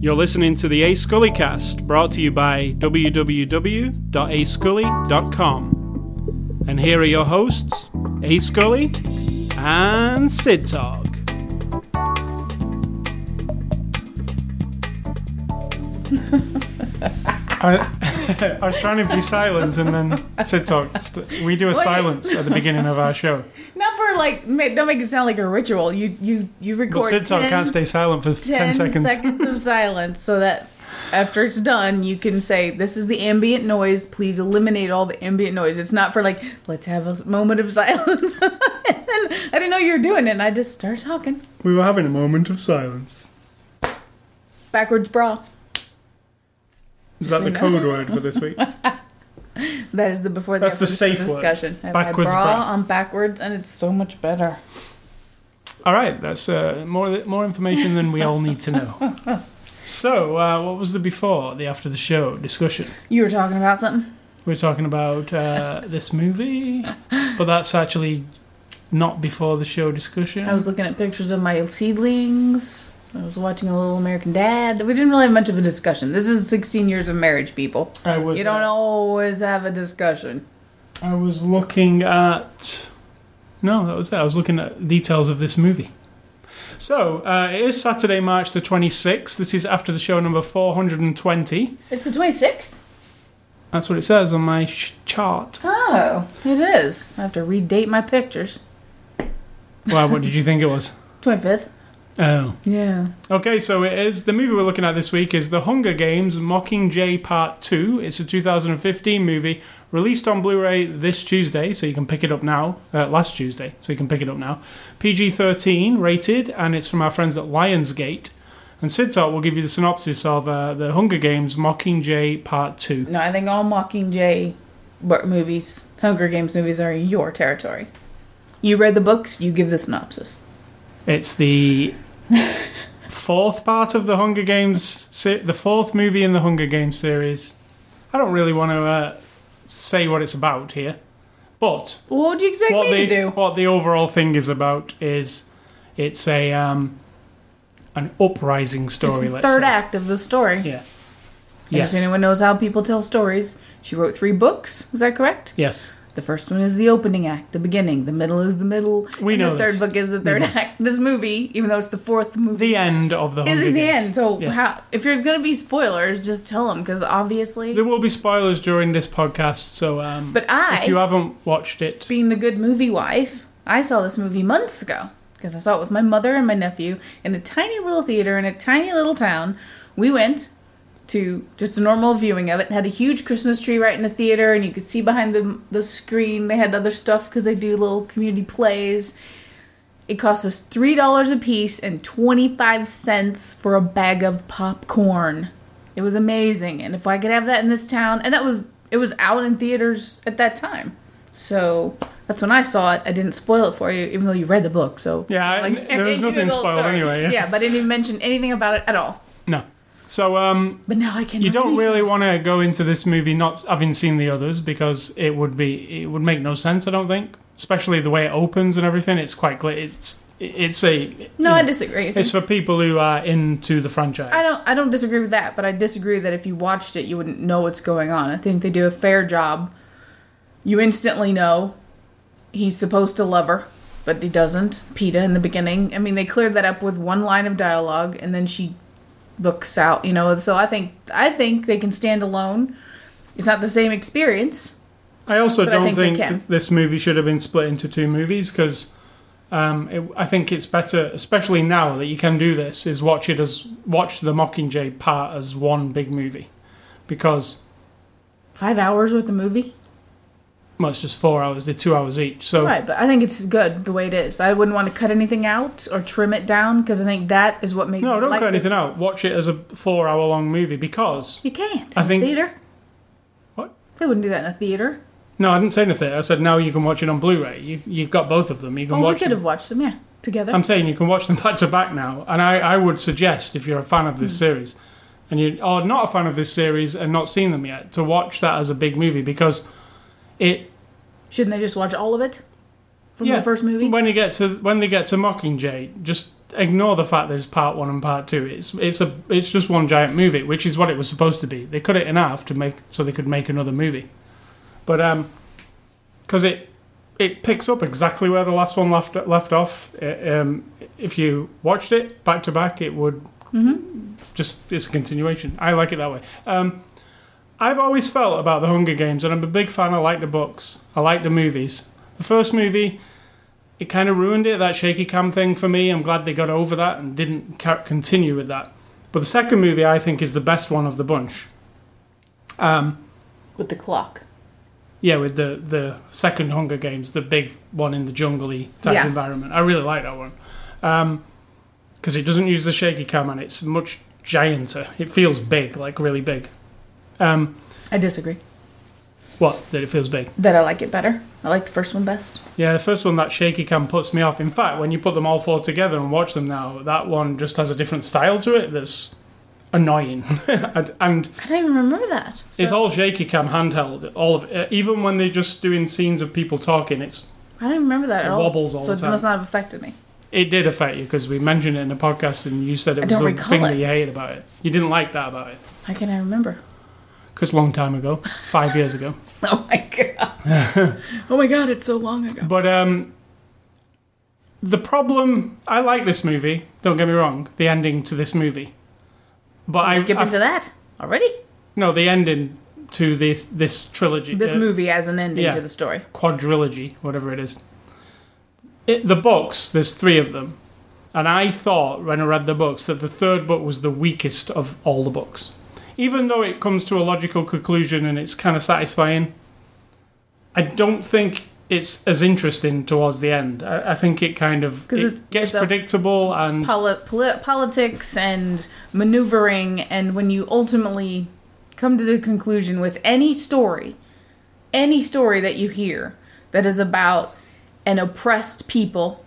You're listening to the A Scully cast, brought to you by www.ascully.com. And here are your hosts, A Scully and Sid Talk. I, I was trying to be silent and then Sid Talk. We do a Wait. silence at the beginning of our show. Not for like, ma- don't make it sound like a ritual. You you you But record Sid Talk 10, can't stay silent for 10, 10 seconds. of silence so that after it's done, you can say, "This is the ambient noise. Please eliminate all the ambient noise." It's not for like, let's have a moment of silence. and I didn't know you were doing it, and I just started talking We were having a moment of silence. backwards bra. Is that the code word for this week? That is the before the That's the safe word. discussion. I my Backwards bra, bra. on backwards, and it's so much better. All right, that's uh, more more information than we all need to know. So, uh, what was the before, the after the show discussion? You were talking about something. We are talking about uh, this movie, but that's actually not before the show discussion. I was looking at pictures of my seedlings. I was watching a little American Dad. We didn't really have much of a discussion. This is 16 years of marriage, people. I was You don't uh, always have a discussion. I was looking at. No, that was it. I was looking at details of this movie. So, uh, it is Saturday, March the 26th. This is after the show number 420. It's the 26th? That's what it says on my sh- chart. Oh, it is. I have to redate my pictures. Wow, what did you think it was? 25th? Oh. Yeah. Okay, so it is. The movie we're looking at this week is The Hunger Games Mockingjay Part 2. It's a 2015 movie released on Blu ray this Tuesday, so you can pick it up now. Uh, last Tuesday, so you can pick it up now. PG 13 rated, and it's from our friends at Lionsgate. And Sid Talk will give you the synopsis of uh, The Hunger Games Mockingjay Part 2. No, I think all Mockingjay movies, Hunger Games movies, are your territory. You read the books, you give the synopsis. It's the fourth part of the Hunger Games, the fourth movie in the Hunger Games series. I don't really want to uh, say what it's about here, but What would you expect me the to do? what the overall thing is about is it's a um, an uprising It's story. the let's third say. act of the story. Yeah. And Yes. If anyone knows how people tell stories, she wrote three books. Is that correct? Yes. The first one is the opening act, the beginning. The middle is the middle. We and know the third this. book is the third act. This movie, even though it's the fourth movie, The end of the is the Games. end. So Yes. how, if there's gonna be spoilers, just tell them because obviously. There will be spoilers during this podcast, so um, but I, if you haven't watched it, being the good movie wife, I saw this movie months ago because I saw it with my mother and my nephew in a tiny little theater in a tiny little town. We went to just a normal viewing of it. It had a huge Christmas tree right in the theater, and you could see behind the the screen they had other stuff because they do little community plays. It cost us three dollars a piece and twenty five cents for a bag of popcorn. It was amazing, and if I could have that in this town, and that was it was out in theaters at that time. So that's when I saw it. I didn't spoil it for you, even though you read the book. So Yeah, I- there was nothing spoiled story. anyway, yeah. yeah, but I didn't even mention anything about it at all. So um, But now I can. you don't really want to go into this movie not having seen the others because it would be it would make no sense. I don't think, especially the way it opens and everything. It's quite clear. It's it's a No, I know, disagree. It's for people who are into the franchise. I don't. I don't disagree with that, but I disagree that if you watched it, you wouldn't know what's going on. I think they do a fair job. You instantly know he's supposed to love her, but he doesn't. Peeta in the beginning. I mean, they cleared that up with one line of dialogue, and then she books out. You know, so I think I think they can stand alone. It's not the same experience. I also don't think think, this movie should have been split into two movies because um, it, I think it's better, especially now that you can do this, is watch it as watch the Mockingjay part as one big movie because Five hours with the movie, well, it's just four hours. They're two hours each. So right? But I think it's good the way it is. I wouldn't want to cut anything out or trim it down because I think that is what made no, don't like cut this anything out. Watch it as a four-hour-long movie because You can't. I in think- theater. What? They wouldn't do that in a theater. no, I didn't say anything. I said now you can watch it on Blu-ray. You you've got both of them. You can Oh, we could them. have watched them, yeah, together. I'm saying you can watch them back to back now, and I, I would suggest if you're a fan of this Hmm. series, and you are not a fan of this series and not seen them yet, to watch that as a big movie because it Shouldn't they just watch all of it? from the first movie? When you get to when they get to Mockingjay, just ignore the fact there's part one and part two. It's it's a it's just one giant movie, which is what it was supposed to be. They cut it in half to make so they could make another movie, but um, because it it picks up exactly where the last one left left off. It, um, if you watched it back to back, it would just it's a continuation. I like it that way. Um, I've always felt about the Hunger Games, and I'm a big fan. I like the books. I like the movies. The first movie, it kind of ruined it. That shaky cam thing for me. I'm glad they got over that and didn't continue with that. But the second movie, I think, is the best one of the bunch. Um, With the clock. yeah, with the the second Hunger Games, the big one in the jungley type Yeah. environment. I really like that one because it doesn't use the shaky cam and it's much gianter. It feels big, like really big. Um, I disagree. what that it feels big? That I like it better. I like the first one best. Yeah, the first one that shaky cam puts me off. In fact, when you put them all four together and watch them now, that one just has a different style to it that's annoying, and, and I don't even remember that. it's all shaky cam handheld. All of it, even when they're just doing scenes of people talking, it's I don't remember that It at all. wobbles all so the it must not have affected me. It did affect you because we mentioned it in the podcast, and you said it was the thing it. that you hated about it. You didn't like that about it How can I remember? Because long time ago, five years ago. Oh my god. oh my god, it's so long ago. But um, the problem, I like this movie. Don't get me wrong. The ending to this movie, but I Skip into that already. no the ending to this this trilogy. This uh, movie as an ending yeah. to the story. quadrilogy, whatever it is. It, the books, there's three of them. And I thought when I read the books that the third book was the weakest of all the books. Even though it comes to a logical conclusion and it's kind of satisfying, I don't think it's as interesting towards the end. I, I think it kind of it it's- gets predictable and Poli- poli- politics and maneuvering, and when you ultimately come to the conclusion with any story, any story that you hear that is about an oppressed people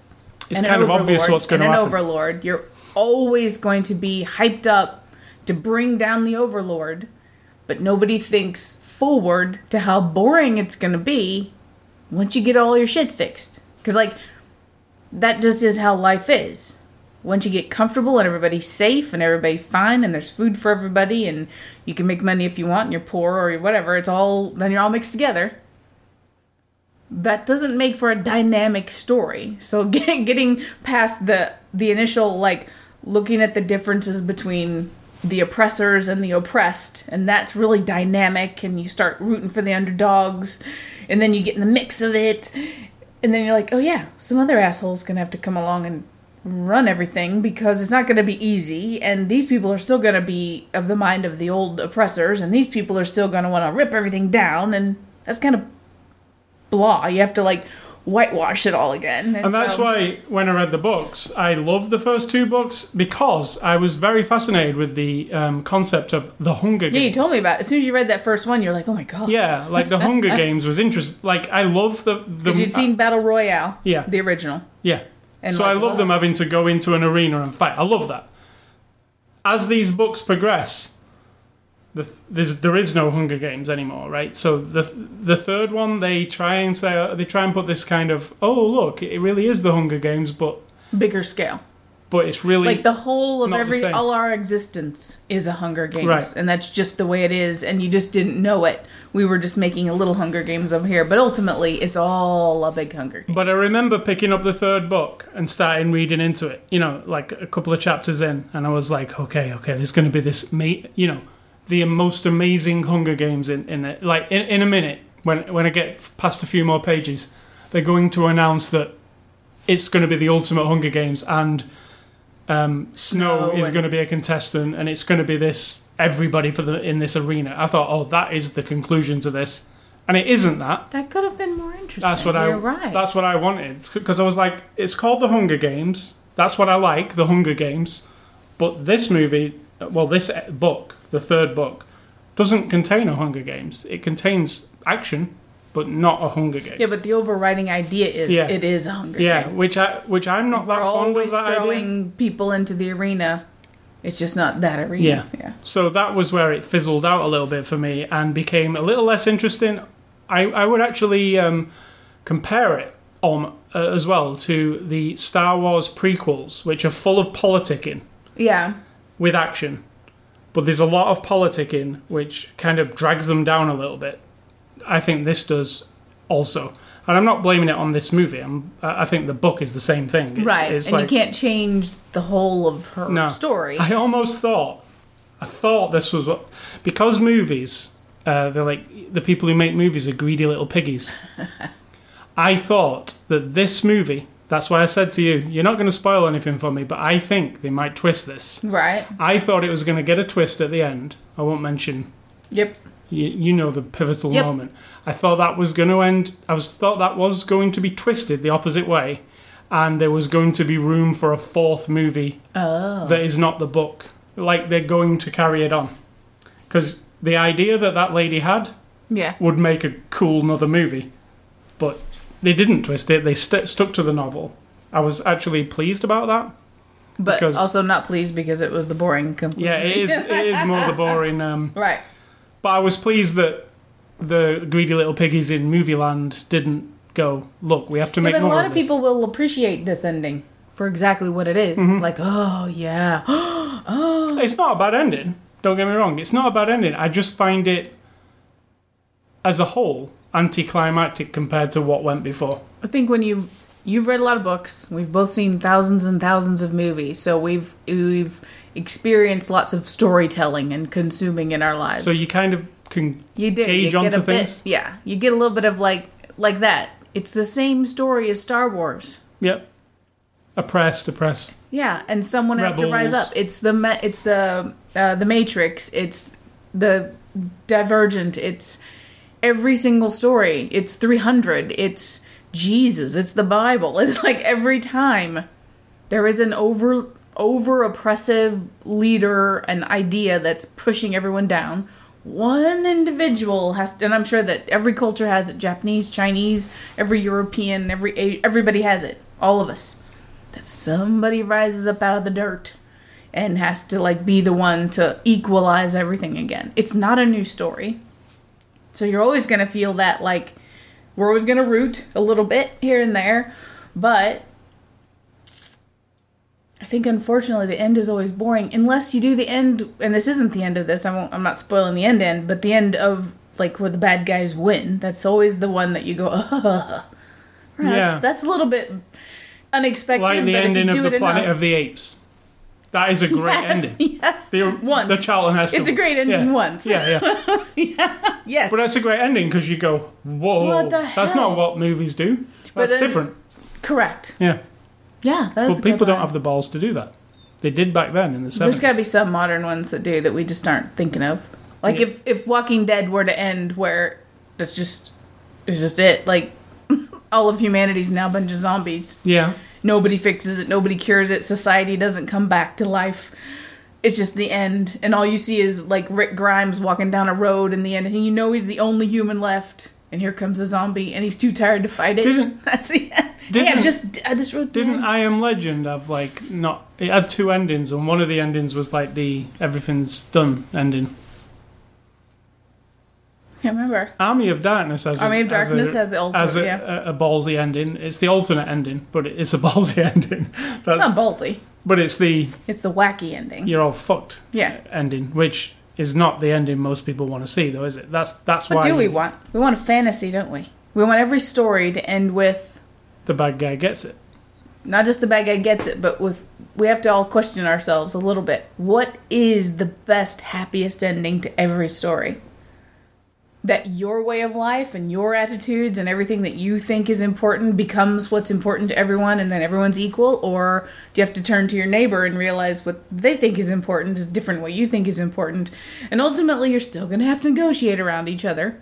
it's and kind an of obvious what's going to and an overlord, you're always going to be hyped up to bring down the overlord, but nobody thinks forward to how boring it's going to be once you get all your shit fixed. Because, like, that just is how life is. Once you get comfortable and everybody's safe and everybody's fine and there's food for everybody and you can make money if you want and you're poor or whatever, it's all, then you're all mixed together that doesn't make for a dynamic story. So get, getting past the the initial like looking at the differences between the oppressors and the oppressed, and that's really dynamic, and you start rooting for the underdogs, and then you get in the mix of it, and then you're like, oh yeah, some other asshole's gonna have to come along and run everything because it's not to be easy and these people are still to be of the mind of the old oppressors and these people are still want to rip everything down and that's kind of blah. You have to like whitewash it all again. And that's so- why when I read the books, I loved the first two books because I was very fascinated with the um, concept of the Hunger Games. Yeah, you told me about it. As soon as you read that first one, you're like, oh my god. Yeah, like the Hunger Games was interesting. Like I love the the Because you'd seen Battle Royale. Yeah. The original. yeah. And so like, I love oh. them having to go into an arena and fight. I love that. As these books progress, the, there's, there is no Hunger Games anymore, right? So the the third one, they try and say uh, they try and put this kind of oh look, it really is the Hunger Games, but Bigger scale. but it's really Like the whole of every all our existence is a Hunger Games. Right. And that's just the way it is and you just didn't know it. We were just making a little Hunger Games over here, but ultimately it's all a big Hunger Game. But I remember picking up the third book and starting reading into it, you know, like a couple of chapters in, and I was like, okay, okay, there's going to be this, you know, the most amazing Hunger Games in, in it. Like, in, in a minute, when, when I get past a few more pages, they're going to announce that it's going to be the ultimate Hunger Games, and um, Snow Snow is going to be a contestant, and it's going to be this everybody for the in this arena. I thought, oh, that is the conclusion to this, and it isn't that. That could have been more interesting. That's what I. You're right. That's what I wanted because I was like, it's called the Hunger Games. That's what I like, the Hunger Games. But this movie, well, this book, the third book, doesn't contain a Hunger Games. It contains action, but not a Hunger Games. yeah, but the overriding idea is Yeah. it is a Hunger Games. yeah, Game. which I which I'm not We're that fond of that idea. throwing people into the arena. It's just not that arena. Yeah. yeah. So that was where it fizzled out a little bit for me and became a little less interesting. I, I would actually um, compare it on uh, as well to the Star Wars prequels, which are full of politicking Yeah. with action, but there's a lot of politicking which kind of drags them down a little bit. I think this does also, and I'm not blaming it on this movie. I'm, I I think the book is the same thing. It's, right. It's and like, you can't change the whole of her No. story. I almost thought, I thought this was what because movies, uh, they're like the people who make movies are greedy little piggies. I thought that this movie. That's why I said to you, you're not going to spoil anything for me, but I think they might twist this. right. I thought it was going to get a twist at the end. I won't mention. Yep. You, you know the pivotal Yep. moment. I thought that was going to end. I was thought that was going to be twisted the opposite way, and there was going to be room for a fourth movie Oh. that is not the book. Like they're going to carry it on, because the idea that that lady had yeah. would make a cool another movie, but they didn't twist it. They st- stuck to the novel. I was actually pleased about that. But because- also not pleased because it was the boring conclusion. Yeah, it is. It is more the boring. Um, right. but I was pleased that the greedy little piggies in Movieland didn't go. Look, we have to Yeah, make but a lot of of this." people will appreciate this ending for exactly what it is. Mm-hmm. Like, oh yeah, oh It's not a bad ending. Don't get me wrong. It's not a bad ending. I just find it, as a whole, anticlimactic compared to what went before. I think when you you've read a lot of books, we've both seen thousands and thousands of movies, so we've we've experienced lots of storytelling and consuming in our lives. So you kind of can. you do. gauge you get onto a bit, things? yeah, you get a little bit of like like that. It's the same story as Star Wars. Yep. Oppressed, oppressed. Yeah, and someone has to rise up. It's the it's the uh, the Matrix. It's the Divergent. It's every single story. It's 300. It's Jesus. It's the Bible. It's like every time there is an over over oppressive leader, an idea that's pushing everyone down. One individual has, to, and I'm sure that every culture has it. Japanese, Chinese, every European, every everybody has it. All of us that somebody rises up out of the dirt and has to like be the one to equalize everything again. It's not a new story. So you're always going to feel that like we're always going to root a little bit here and there, but I think unfortunately the end is always boring unless you do the end and this isn't the end of this. I won't I'm not spoiling the end end, but the end of like where the bad guys win. That's always the one that you go, "Ugh." Yeah. That's, that's a little bit unexpected, Like the ending of the Planet enough, of the Apes. That is a great yes, ending. Yes. The, Once. the Charlton Heston. It's a great ending yeah. once. Yeah, yeah. Yes. But that's a great ending because you go, whoa, What the that's not what movies do. But That's then- different. Correct. Yeah. Yeah, that's But people don't have the balls to do that. They did back then in the 70s. There's got to be some modern ones that do that we just aren't thinking of. Like Yeah. if if Walking Dead were to end where it's just it's just it. Like all of humanity's now a bunch of zombies. yeah. Nobody fixes it. Nobody cures it. Society doesn't come back to life. It's just the end, and all you see is like Rick Grimes walking down a road in the end, and you know he's the only human left. And here comes a zombie, and he's too tired to fight it. Didn't- That's the end. Hey, didn't- I'm just I just wrote Didn't down. I Am Legend have like not? It had two endings, and one of the endings was like the everything's done ending. Can't remember. Army of Darkness has Army a, of Darkness a, has the alternate, has a, yeah. a, a ballsy ending. It's the alternate ending, but it's a ballsy ending. But, It's not ballsy. but it's the It's the wacky ending. you're all fucked Yeah. Uh, ending, which is not the ending most people want to see, though, is it? That's that's What why do we want? We want a fantasy, don't we? We want every story to end with the bad guy gets it. not just the bad guy gets it, but with we have to all question ourselves a little bit. What is the best, happiest ending to every story? That your way of life and your attitudes and everything that you think is important becomes what's important to everyone and then everyone's equal? Or do you have to turn to your neighbor and realize what they think is important is different what you think is important? And ultimately, you're still going to have to negotiate around each other.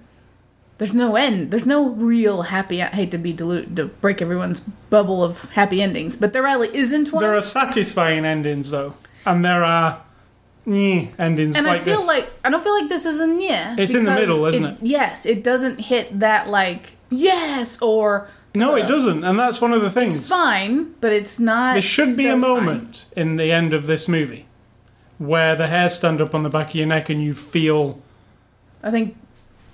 There's no end. There's no real happy. I hate to be dilute to break everyone's bubble of happy endings, but there really isn't one. There are satisfying endings, though, and there are eh, endings and like I feel this. like I don't feel like this is a yeah. It's in the middle, isn't it? Yes, it doesn't hit that like yes or no, it uh, doesn't, and that's one of the things. It's fine, but it's not. There should be a satisfying. moment in the end of this movie where the hairs stand up on the back of your neck and you feel I think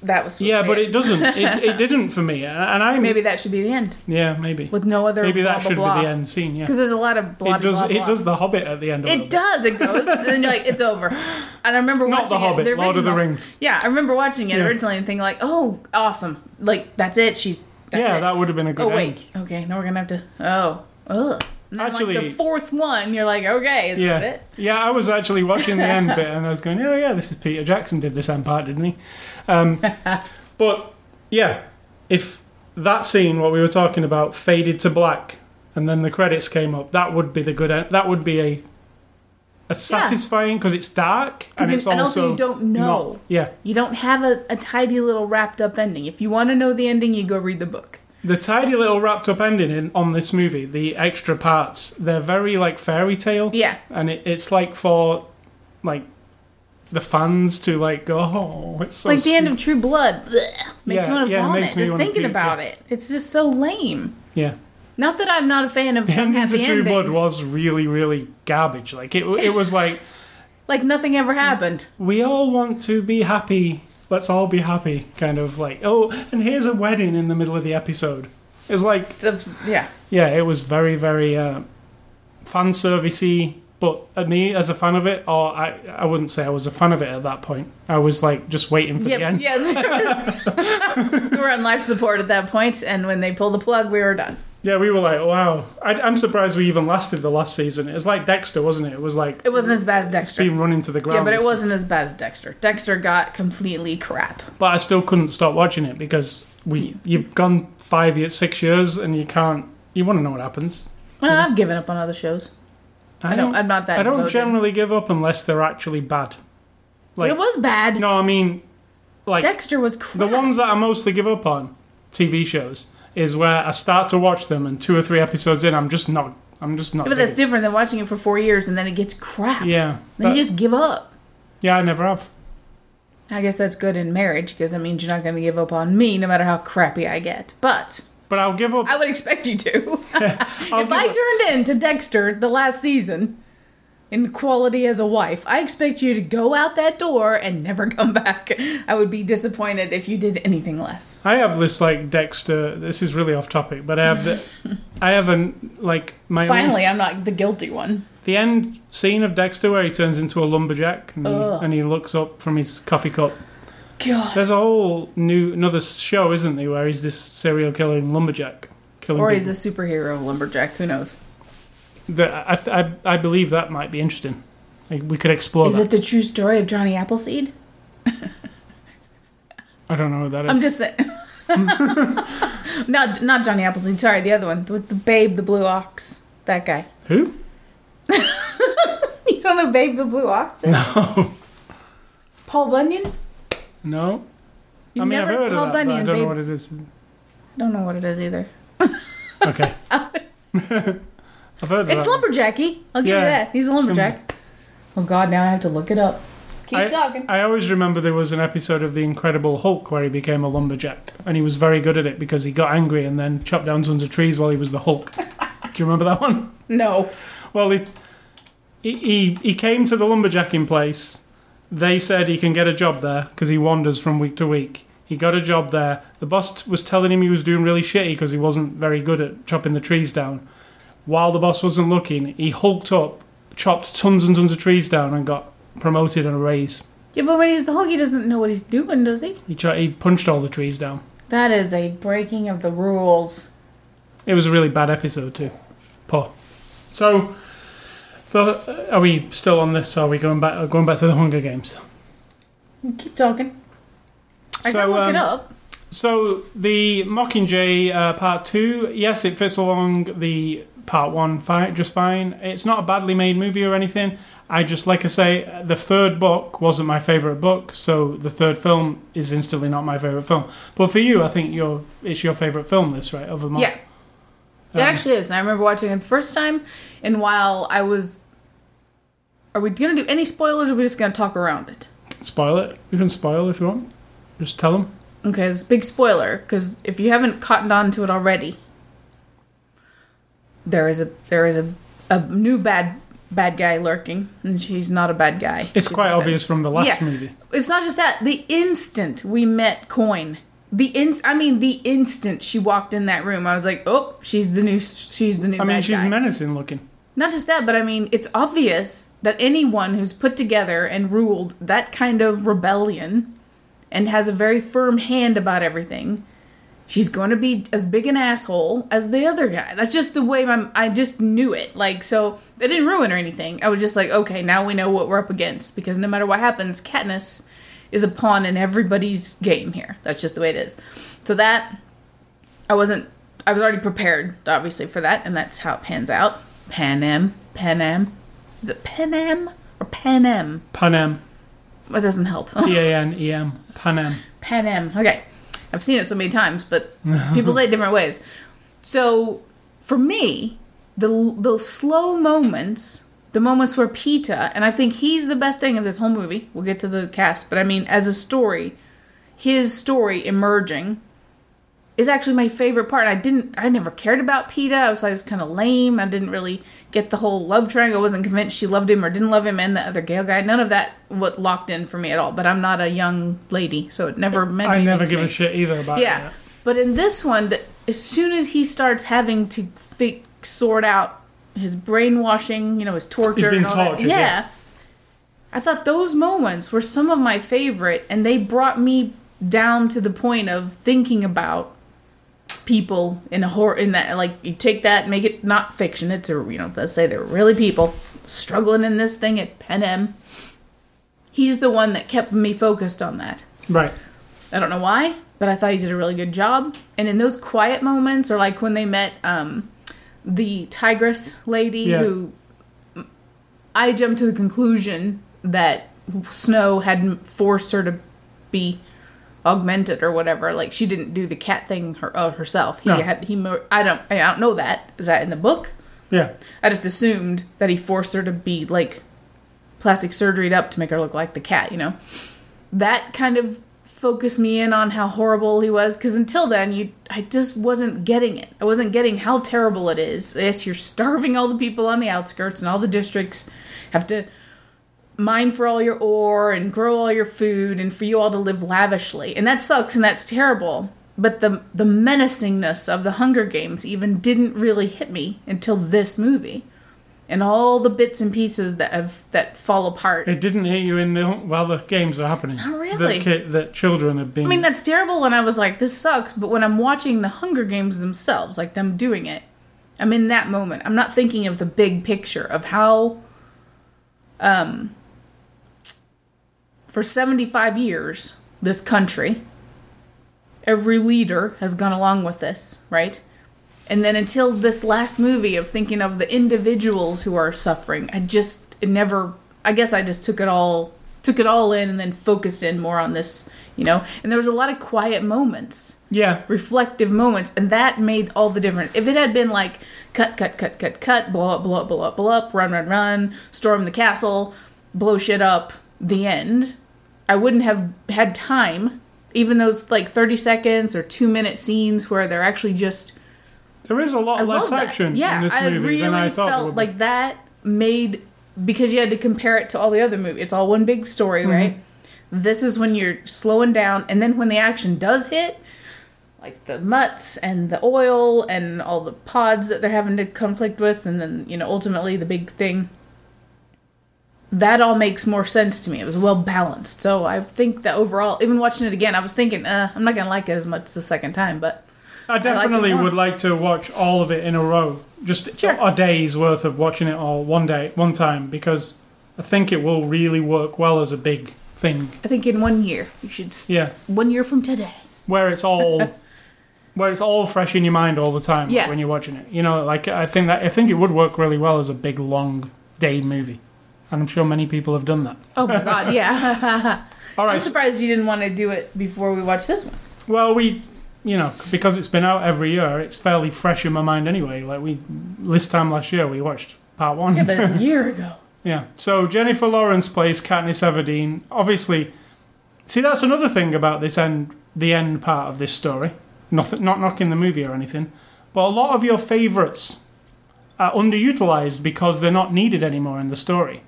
that was Yeah, but it doesn't. It, it didn't for me, and I maybe that should be the end yeah maybe with no other maybe that blah, should blah, blah. be the end scene. Yeah, because there's a lot of blah it does. blah, blah. It does the Hobbit at the end. Of It does. It goes, and then you're like, it's over. And I remember Not watching the Hobbit, it, the Lord of the. Rings. Yeah, I remember watching it Yeah. originally and thinking like, oh, awesome. Like that's it. She's that's yeah, it. that would have been a good oh wait, end. okay. Now we're gonna have to. Oh, ugh. And then, like Actually- the fourth one, you're like, okay, is Yeah, this it? yeah. I was actually watching the end bit, and I was going, "Oh yeah, this is Peter Jackson did this end part, didn't he?" Um, but yeah, if that scene, what we were talking about, faded to black, and then the credits came up, that would be the good end. That would be a a satisfying because it's dark and it's and also also you don't know. not- yeah, You don't have a, a tidy little wrapped up ending. If you want to know the ending, you go read the book. The tidy little wrapped up ending in, on this movie, the extra parts, they're very like fairy tale. Yeah. and it, it's like for like the fans to like go, oh, it's so like the end sweet." of True Blood. Blech, makes Yeah, me want to yeah, vomit makes me just thinking puke, about yeah. it. It's just so lame. yeah. Not that I'm not a fan of The some happy True Blood endings. was really, really garbage. Like it, it was like like nothing ever happened. we all want to be happy. Let's all be happy. Kind of like oh, and here's a wedding in the middle of the episode. It's like yeah. yeah, it was very, very uh, fan servicey. But me as a fan of it, or I, I wouldn't say I was a fan of it at that point. I was like just waiting for the end. yes, we were, just- we were on life support at that point, and when they pulled the plug, we were done. Yeah, we were like, wow. I, I'm surprised we even lasted the last season. It was like Dexter, wasn't it? It was like It wasn't as bad as Dexter. being run into the ground. Yeah, but it wasn't as bad as Dexter. Dexter got completely crap. But I still couldn't stop watching it because we you've gone five years, six years, and you can't. You want to know what happens. Well, I've given up on other shows. I don't. I'm not that. I don't devoted. generally give up unless they're actually bad. Like it was bad. no, I mean, like Dexter was crap. the ones that I mostly give up on TV shows is where I start to watch them and two or three episodes in, I'm just not. I'm just not. Yeah, but that's different than watching it for four years and then it gets crap. Yeah, Then that- you just give up. yeah, I never have. I guess that's good in marriage because that means you're not going to give up on me no matter how crappy I get. But But I'll give up. I would expect you to. If I up- turned in to Dexter the last season in quality as a wife, I expect you to go out that door and never come back. I would be disappointed if you did anything less. I have this like Dexter. This is really off topic, but I have the, I have an like my own, Finally, I'm not the guilty one. the end scene of Dexter where he turns into a lumberjack and, he, and he looks up from his coffee cup. God. There's a whole new another show, isn't there, where he's this serial killing lumberjack killing Or he's a superhero lumberjack. Who knows? The- I, I I believe that might be interesting. Like, we could explore Is that. it the true story of Johnny Appleseed? I don't know what that is. I'm just saying. not not Johnny Appleseed. Sorry, the other one with the Babe the Blue Ox. That guy. Who? You don't know Babe the Blue Ox? is? No, Paul Bunyan. no. You I mean, I've heard Paul of that, but I don't know what it is. Don't know what it is either. Okay. I've heard It's that. lumberjacky. I'll give Yeah, you that. He's a lumberjack. Oh God, now I have to look it up. Keep I, talking. I always remember there was an episode of The Incredible Hulk where he became a lumberjack, and he was very good at it because he got angry and then chopped down tons of trees while he was the Hulk. Do you remember that one? no. Well, he, he he came to the lumberjacking place. They said he can get a job there because he wanders from week to week. He got a job there. The boss was telling him he was doing really shitty because he wasn't very good at chopping the trees down. While the boss wasn't looking, he hulked up, chopped tons and tons of trees down, and got promoted and a raise. Yeah, but when he's the Hulk, he doesn't know what he's doing, does he? He, he punched all the trees down. That is a breaking of the rules. It was a really bad episode too. Poor. So, the, are we still on this? Are we going back? Going back to the Hunger Games? Keep talking. I So, can look it um, up. So the Mockingjay uh, Part Two, yes, it fits along the Part One fine, just fine. It's not a badly made movie or anything. I just like I say, the third book wasn't my favorite book, so the third film is instantly not my favorite film. But for you, I think your it's your favorite film. This right over Mock. Yeah. It Um, actually is. And I remember watching it the first time, and while I was. Are we to do any spoilers or are we just to talk around it? Spoil it. You can spoil if you want. Just tell them. Okay, it's a big spoiler, because if you haven't cottoned on to it already, there is a there is a, a new bad bad guy lurking, and she's not a bad guy. It's She's quite a bad- obvious from the last Yeah. movie. It's not just that. The instant we met Coin, the in, I mean, the instant she walked in that room, I was like, oh, she's the new, she's the new. I mean, she's guy. menacing looking. Not just that, but I mean, it's obvious that anyone who's put together and ruled that kind of rebellion and has a very firm hand about everything, she's going to be as big an asshole as the other guy. That's just the way my, I just knew it. Like, so it didn't ruin or anything. I was just like, okay, now we know what we're up against because no matter what happens, Katniss is a pawn in everybody's game here. That's just the way it is. So that I wasn't. I was already prepared, obviously, for that, and that's how it pans out. Panem, Panem. Is it Pan Panem or Panem? Panem. That doesn't help. P A N E M. Panem. Panem. Okay, I've seen it so many times, but people say it different ways. So for me, the the slow moments, the moments where Peeta, and I think he's the best thing of this whole movie. We'll get to the cast, but I mean, as a story, his story emerging is actually my favorite part. I didn't, I never cared about Peeta. I was, I was kind of lame. I didn't really get the whole love triangle. I wasn't convinced she loved him or didn't love him, and the other Gale guy. None of that what locked in for me at all. But I'm not a young lady, so it never meant. I anything never give me. a shit either about Yeah, it. but in this one, the, as soon as he starts having to fi- sort out his brainwashing, you know, his torture, and all that, tortured, yeah, yeah. I thought those moments were some of my favorite, and they brought me down to the point of thinking about people in a horror in that like you take that make it not fiction it's a you know let's say they're really people struggling in this thing at Panem. he's the one that kept me focused on that Right. I don't know why, but I thought he did a really good job. And in those quiet moments, or like when they met um, the tigress lady, Yeah. who I jumped to the conclusion that Snow had forced her to be augmented or whatever. Like she didn't do the cat thing her, uh, herself. He No. had he. I don't. I don't know that. Is that in the book? Yeah. I just assumed that he forced her to be like plastic surgeryed up to make her look like the cat, you know? That kind of focused me in on how horrible he was because until then you I just wasn't getting it. I wasn't getting how terrible it is. Yes, you're starving all the people on the outskirts and all the districts have to mine for all your ore and grow all your food and for you all to live lavishly. And that sucks and that's terrible. But the the menacingness of the Hunger Games even didn't really hit me until this movie. And all the bits and pieces that have that fall apart. It didn't hit you in the while the games were happening. Oh, really? That, ki- that children have been. I mean, that's terrible when I was like, this sucks. But when I'm watching the Hunger Games themselves, like them doing it, I'm in that moment. I'm not thinking of the big picture of how, um, for 75 years, this country, every leader has gone along with this, right? And then until this last movie of thinking of the individuals who are suffering, I just it never. I guess I just took it all took it all in and then focused in more on this, you know. And there was a lot of quiet moments, yeah. reflective moments, and that made all the difference. If it had been like cut, cut, cut, cut, cut, blow up, blow up, blow up, blow up, run, run, run, storm the castle, blow shit up, the end, I wouldn't have had time. Even those like thirty seconds or two minute scenes where they're actually just There is a lot I less action Yeah, in this I movie really than I thought. felt would be. like that made because you had to compare it to all the other movies. It's all one big story, Mm-hmm. right? This is when you're slowing down, and then when the action does hit, like the mutts and the oil and all the pods that they're having to conflict with, and then you know ultimately the big thing. That all makes more sense to me. It was well balanced, so I think that overall, even watching it again, I was thinking, uh, I'm not gonna like it as much the second time, but I definitely more. would like to watch all of it in a row, just Sure. a day's worth of watching it all one day, one time, because I think it will really work well as a big thing. I think in one year you should. Yeah, One year from today. where it's all, where it's all fresh in your mind all the time Yeah. when you're watching it. You know, like I think that I think it would work really well as a big long day movie, and I'm sure many people have done that. Oh my god, yeah. All right. I'm surprised you didn't want to do it before we watched this one. Well, we, you know, because it's been out every year, it's fairly fresh in my mind anyway. Like we, this time last year, we watched part one. Yeah, but it's a year ago. Yeah. So Jennifer Lawrence plays Katniss Everdeen. Obviously, see that's another thing about this end, the end part of this story. Nothing, not knocking the movie or anything, but a lot of your favourites are underutilized because they're not needed anymore in the story.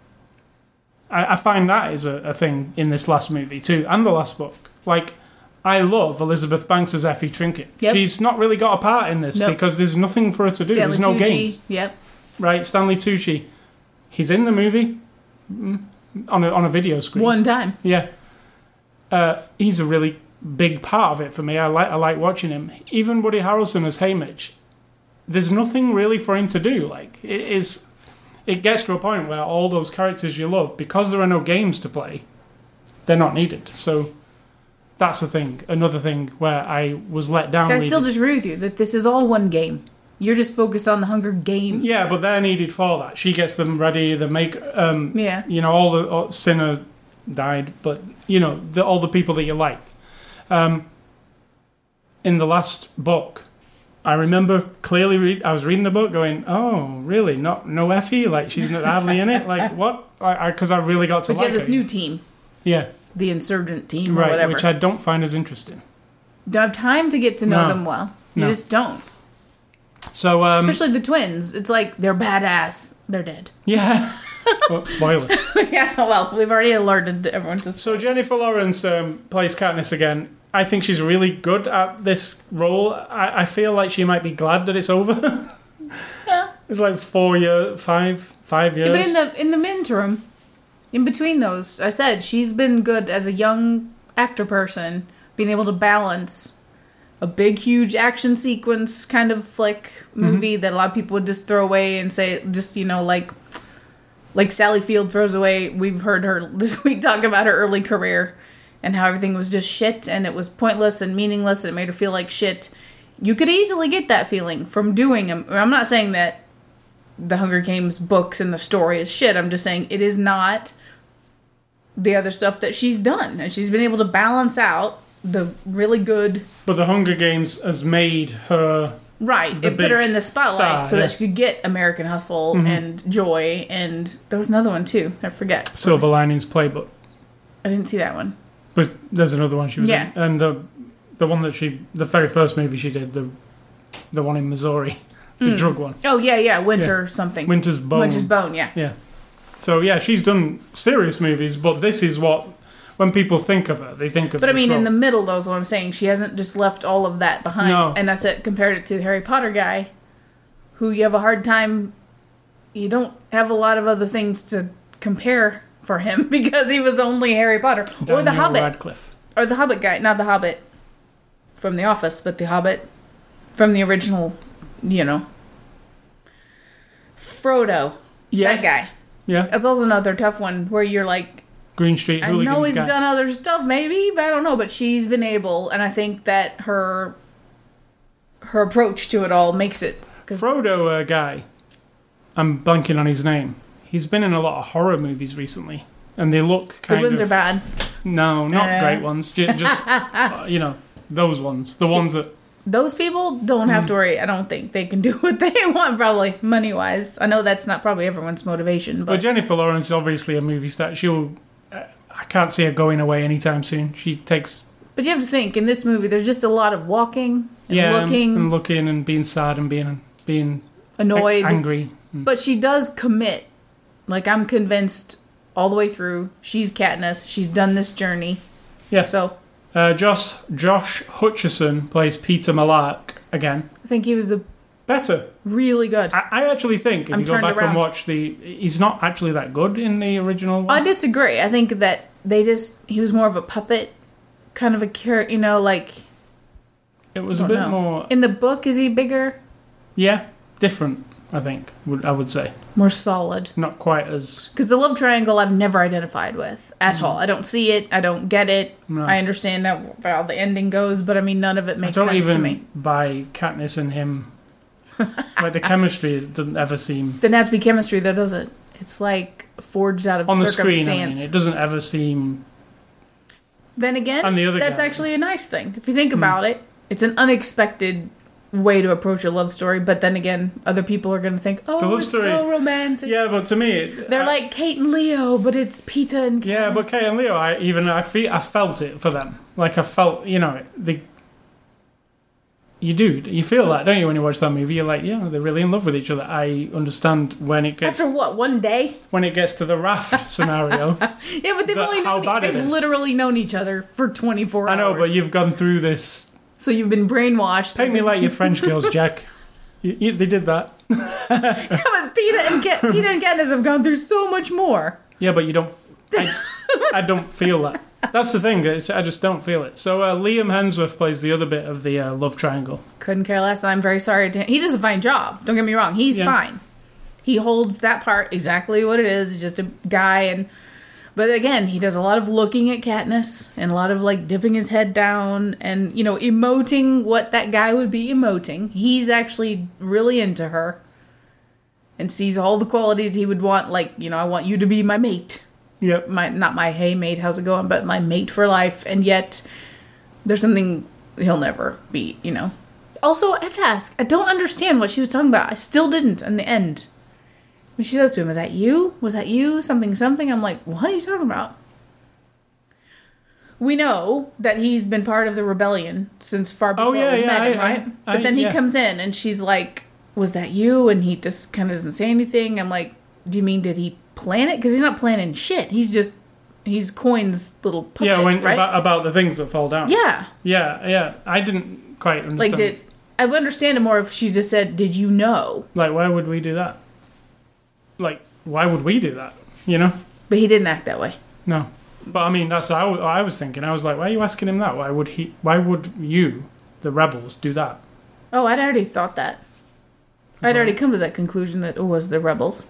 I, I find that is a, a thing in this last movie too, and the last book. Like, I love Elizabeth Banks as Effie Trinket. Yep. She's not really got a part in this Nope. because there's nothing for her to do. Stanley there's no Tucci, games, Yep. right? Stanley Tucci, he's in the movie mm, on a, on a video screen. One time. Yeah. Uh, he's a really big part of it for me. I like I like watching him. Even Woody Harrelson as Haymitch. There's nothing really for him to do. Like it is it gets to a point where all those characters you love, because there are no games to play, they're not needed. So that's the thing. Another thing where I was let down. So I still disagree with you that this is all one game. You're just focused on the Hunger Game. yeah, but they're needed for that. She gets them ready. They make um, Yeah. you know all the all, Cinna died, but you know the, all the people that you like. Um, in the last book, I remember clearly. Read, I was reading the book, going, "Oh, really? Not no Effie? Like she's not hardly in it? Like what?" Because I, 'cause I really got to But you like have this her. new team, yeah, the Insurgent team or right, whatever. which I don't find as interesting. don't have time to get to know No. them well. You No. just don't. So um, Especially the twins. It's like they're badass. They're dead. yeah, well, spoiler. yeah, well, we've already alerted everyone to. So Jennifer Lawrence um, plays Katniss again. I think she's really good at this role. I, I feel like she might be glad that it's over. Yeah. it's like four years, five, five years. Yeah, but in the in the interim, in between those, I said she's been good as a young actor person, being able to balance a big, huge action sequence kind of flick mm-hmm. movie that a lot of people would just throw away and say, just you know, like like Sally Field throws away. We've heard her this week talk about her early career and how everything was just shit and it was pointless and meaningless and it made her feel like shit. You could easily get that feeling from doing them. I'm not saying that the Hunger Games books and the story is shit. I'm just saying it is not the other stuff that she's done. And she's been able to balance out the really good but the Hunger Games has made her. Right. It put her in the spotlight star, so yeah. that she could get American Hustle mm-hmm. and Joy and there was another one too. I forget. Silver Linings Playbook, I didn't see that one. But there's another one she was Yeah. in, and the the one that she, the very first movie she did, the the one in Missouri, the Mm. drug one, Oh yeah, yeah, Winter something. Winter's Bone. Winter's Bone, yeah. Yeah. So yeah, she's done serious movies, but this is what when people think of her, they think of. But I mean, in the middle, though, is what I'm saying. She hasn't just left all of that behind. No. And I said, compared it to the Harry Potter guy, who you have a hard time. You don't have a lot of other things to compare for him because he was only Harry Potter or the Hobbit Radcliffe. or the Hobbit guy, not the Hobbit from The Office, but the Hobbit from the original. You know, Frodo, Yes. that guy. Yeah. That's also another tough one where you're like, Green Street I know he's guy. done other stuff, maybe, but I don't know. But she's been able, and I think that her her approach to it all makes it. Frodo uh, guy. I'm blanking on his name. He's been in a lot of horror movies recently, and they look kind good ones of are bad. no, not Uh. great ones. Just uh, you know those ones, the ones that Those people don't Hmm. have to worry. I don't think they can do what they want, probably money wise. I know that's not probably everyone's motivation, But but Jennifer Lawrence is obviously a movie star. She'll. Uh, I can't see her going away anytime soon. She takes but you have to think in this movie, there's just a lot of walking and yeah, looking, and looking and being sad and being being annoyed. angry. But she does commit. Like I'm convinced all the way through. She's Katniss. She's done this journey. Yeah. So Uh, Josh Josh Hutcherson plays Peeta Mellark again. I think he was the Better. really good. I, I actually think if I'm you go back around. and watch the, he's not actually that good in the original I disagree. I think that they just he was more of a puppet, kind of a character. You know, like it was a bit know. more, in the book, is he bigger, yeah, different. I think would I would say more solid? not quite as Because the love triangle, I've never identified with at mm. all. I don't see it. I don't get it. No. I understand how, how the ending goes, but I mean, none of it makes sense to me. By Katniss and him. like the chemistry is, doesn't ever seem Doesn't have to be chemistry, though, does it? It's like forged out of on the screen. I mean, it doesn't ever seem. Then again, the that's guy. Actually a nice thing. If you think hmm. about it, it's an unexpected way to approach a love story. But then again, other people are going to think, "Oh, The love it's story- so romantic." Yeah, but to me, They're I- like Kate and Leo, but it's Peeta and Yeah, but Kate and Leo, I even I feel I felt it for them. Like I felt, you know, the you do. You feel that, don't you, when you watch that movie? You're like, yeah, they're really in love with each other. I understand when it gets After what, one day? when it gets to the raft scenario. Yeah, but they've The- only how bad it they've is. literally known each other for 24 I hours. know, but you've gone through this. So you've been brainwashed. Paint me like your French girls, Jack. You, you, they did that. Yeah, but Peeta and, Kat- Peeta and Katniss have gone through so much more. Yeah, but you don't. I, I don't feel that. That's the thing. It's, I just don't feel it. So uh, Liam Hemsworth plays the other bit of the uh, love triangle. Couldn't care less. I'm very sorry to He does a fine job. Don't get me wrong. He's Yeah. fine. He holds that part exactly what it is. He's just a guy and but again, he does a lot of looking at Katniss and a lot of like dipping his head down and you know emoting what that guy would be emoting. He's actually really into her and sees all the qualities he would want like, you know, I want you to be my mate. Yep. My not my hey mate, how's it going, but my mate for life and yet there's something he'll never be, you know. Also, I have to ask, I don't understand what she was talking about. I still didn't in the end. When she says to him, Is that you? Was that you? Something, something. I'm like, What are you talking about? We know that he's been part of the rebellion since far oh, before Oh, yeah, we yeah, met him, I- I- right? I- but then he yeah. comes in and she's like, Was that you? And he just kind of doesn't say anything. I'm like, Do you mean did he plan it? Because he's not planning shit. He's just, he's Coin's little puppet, Yeah, when right? about, about the things that fall down. yeah. yeah, yeah. I didn't quite understand. Like, did I would understand it more if she just said, "Did you know?" Like, why would we do that? Like, why would we do that? You know? But he didn't act that way. No. But I mean, that's what I, was thinking. I was like, why are you asking him that? Why would he? Why would you, the rebels, do that? Oh, I'd already thought that. I'd already come to that conclusion that it was the rebels,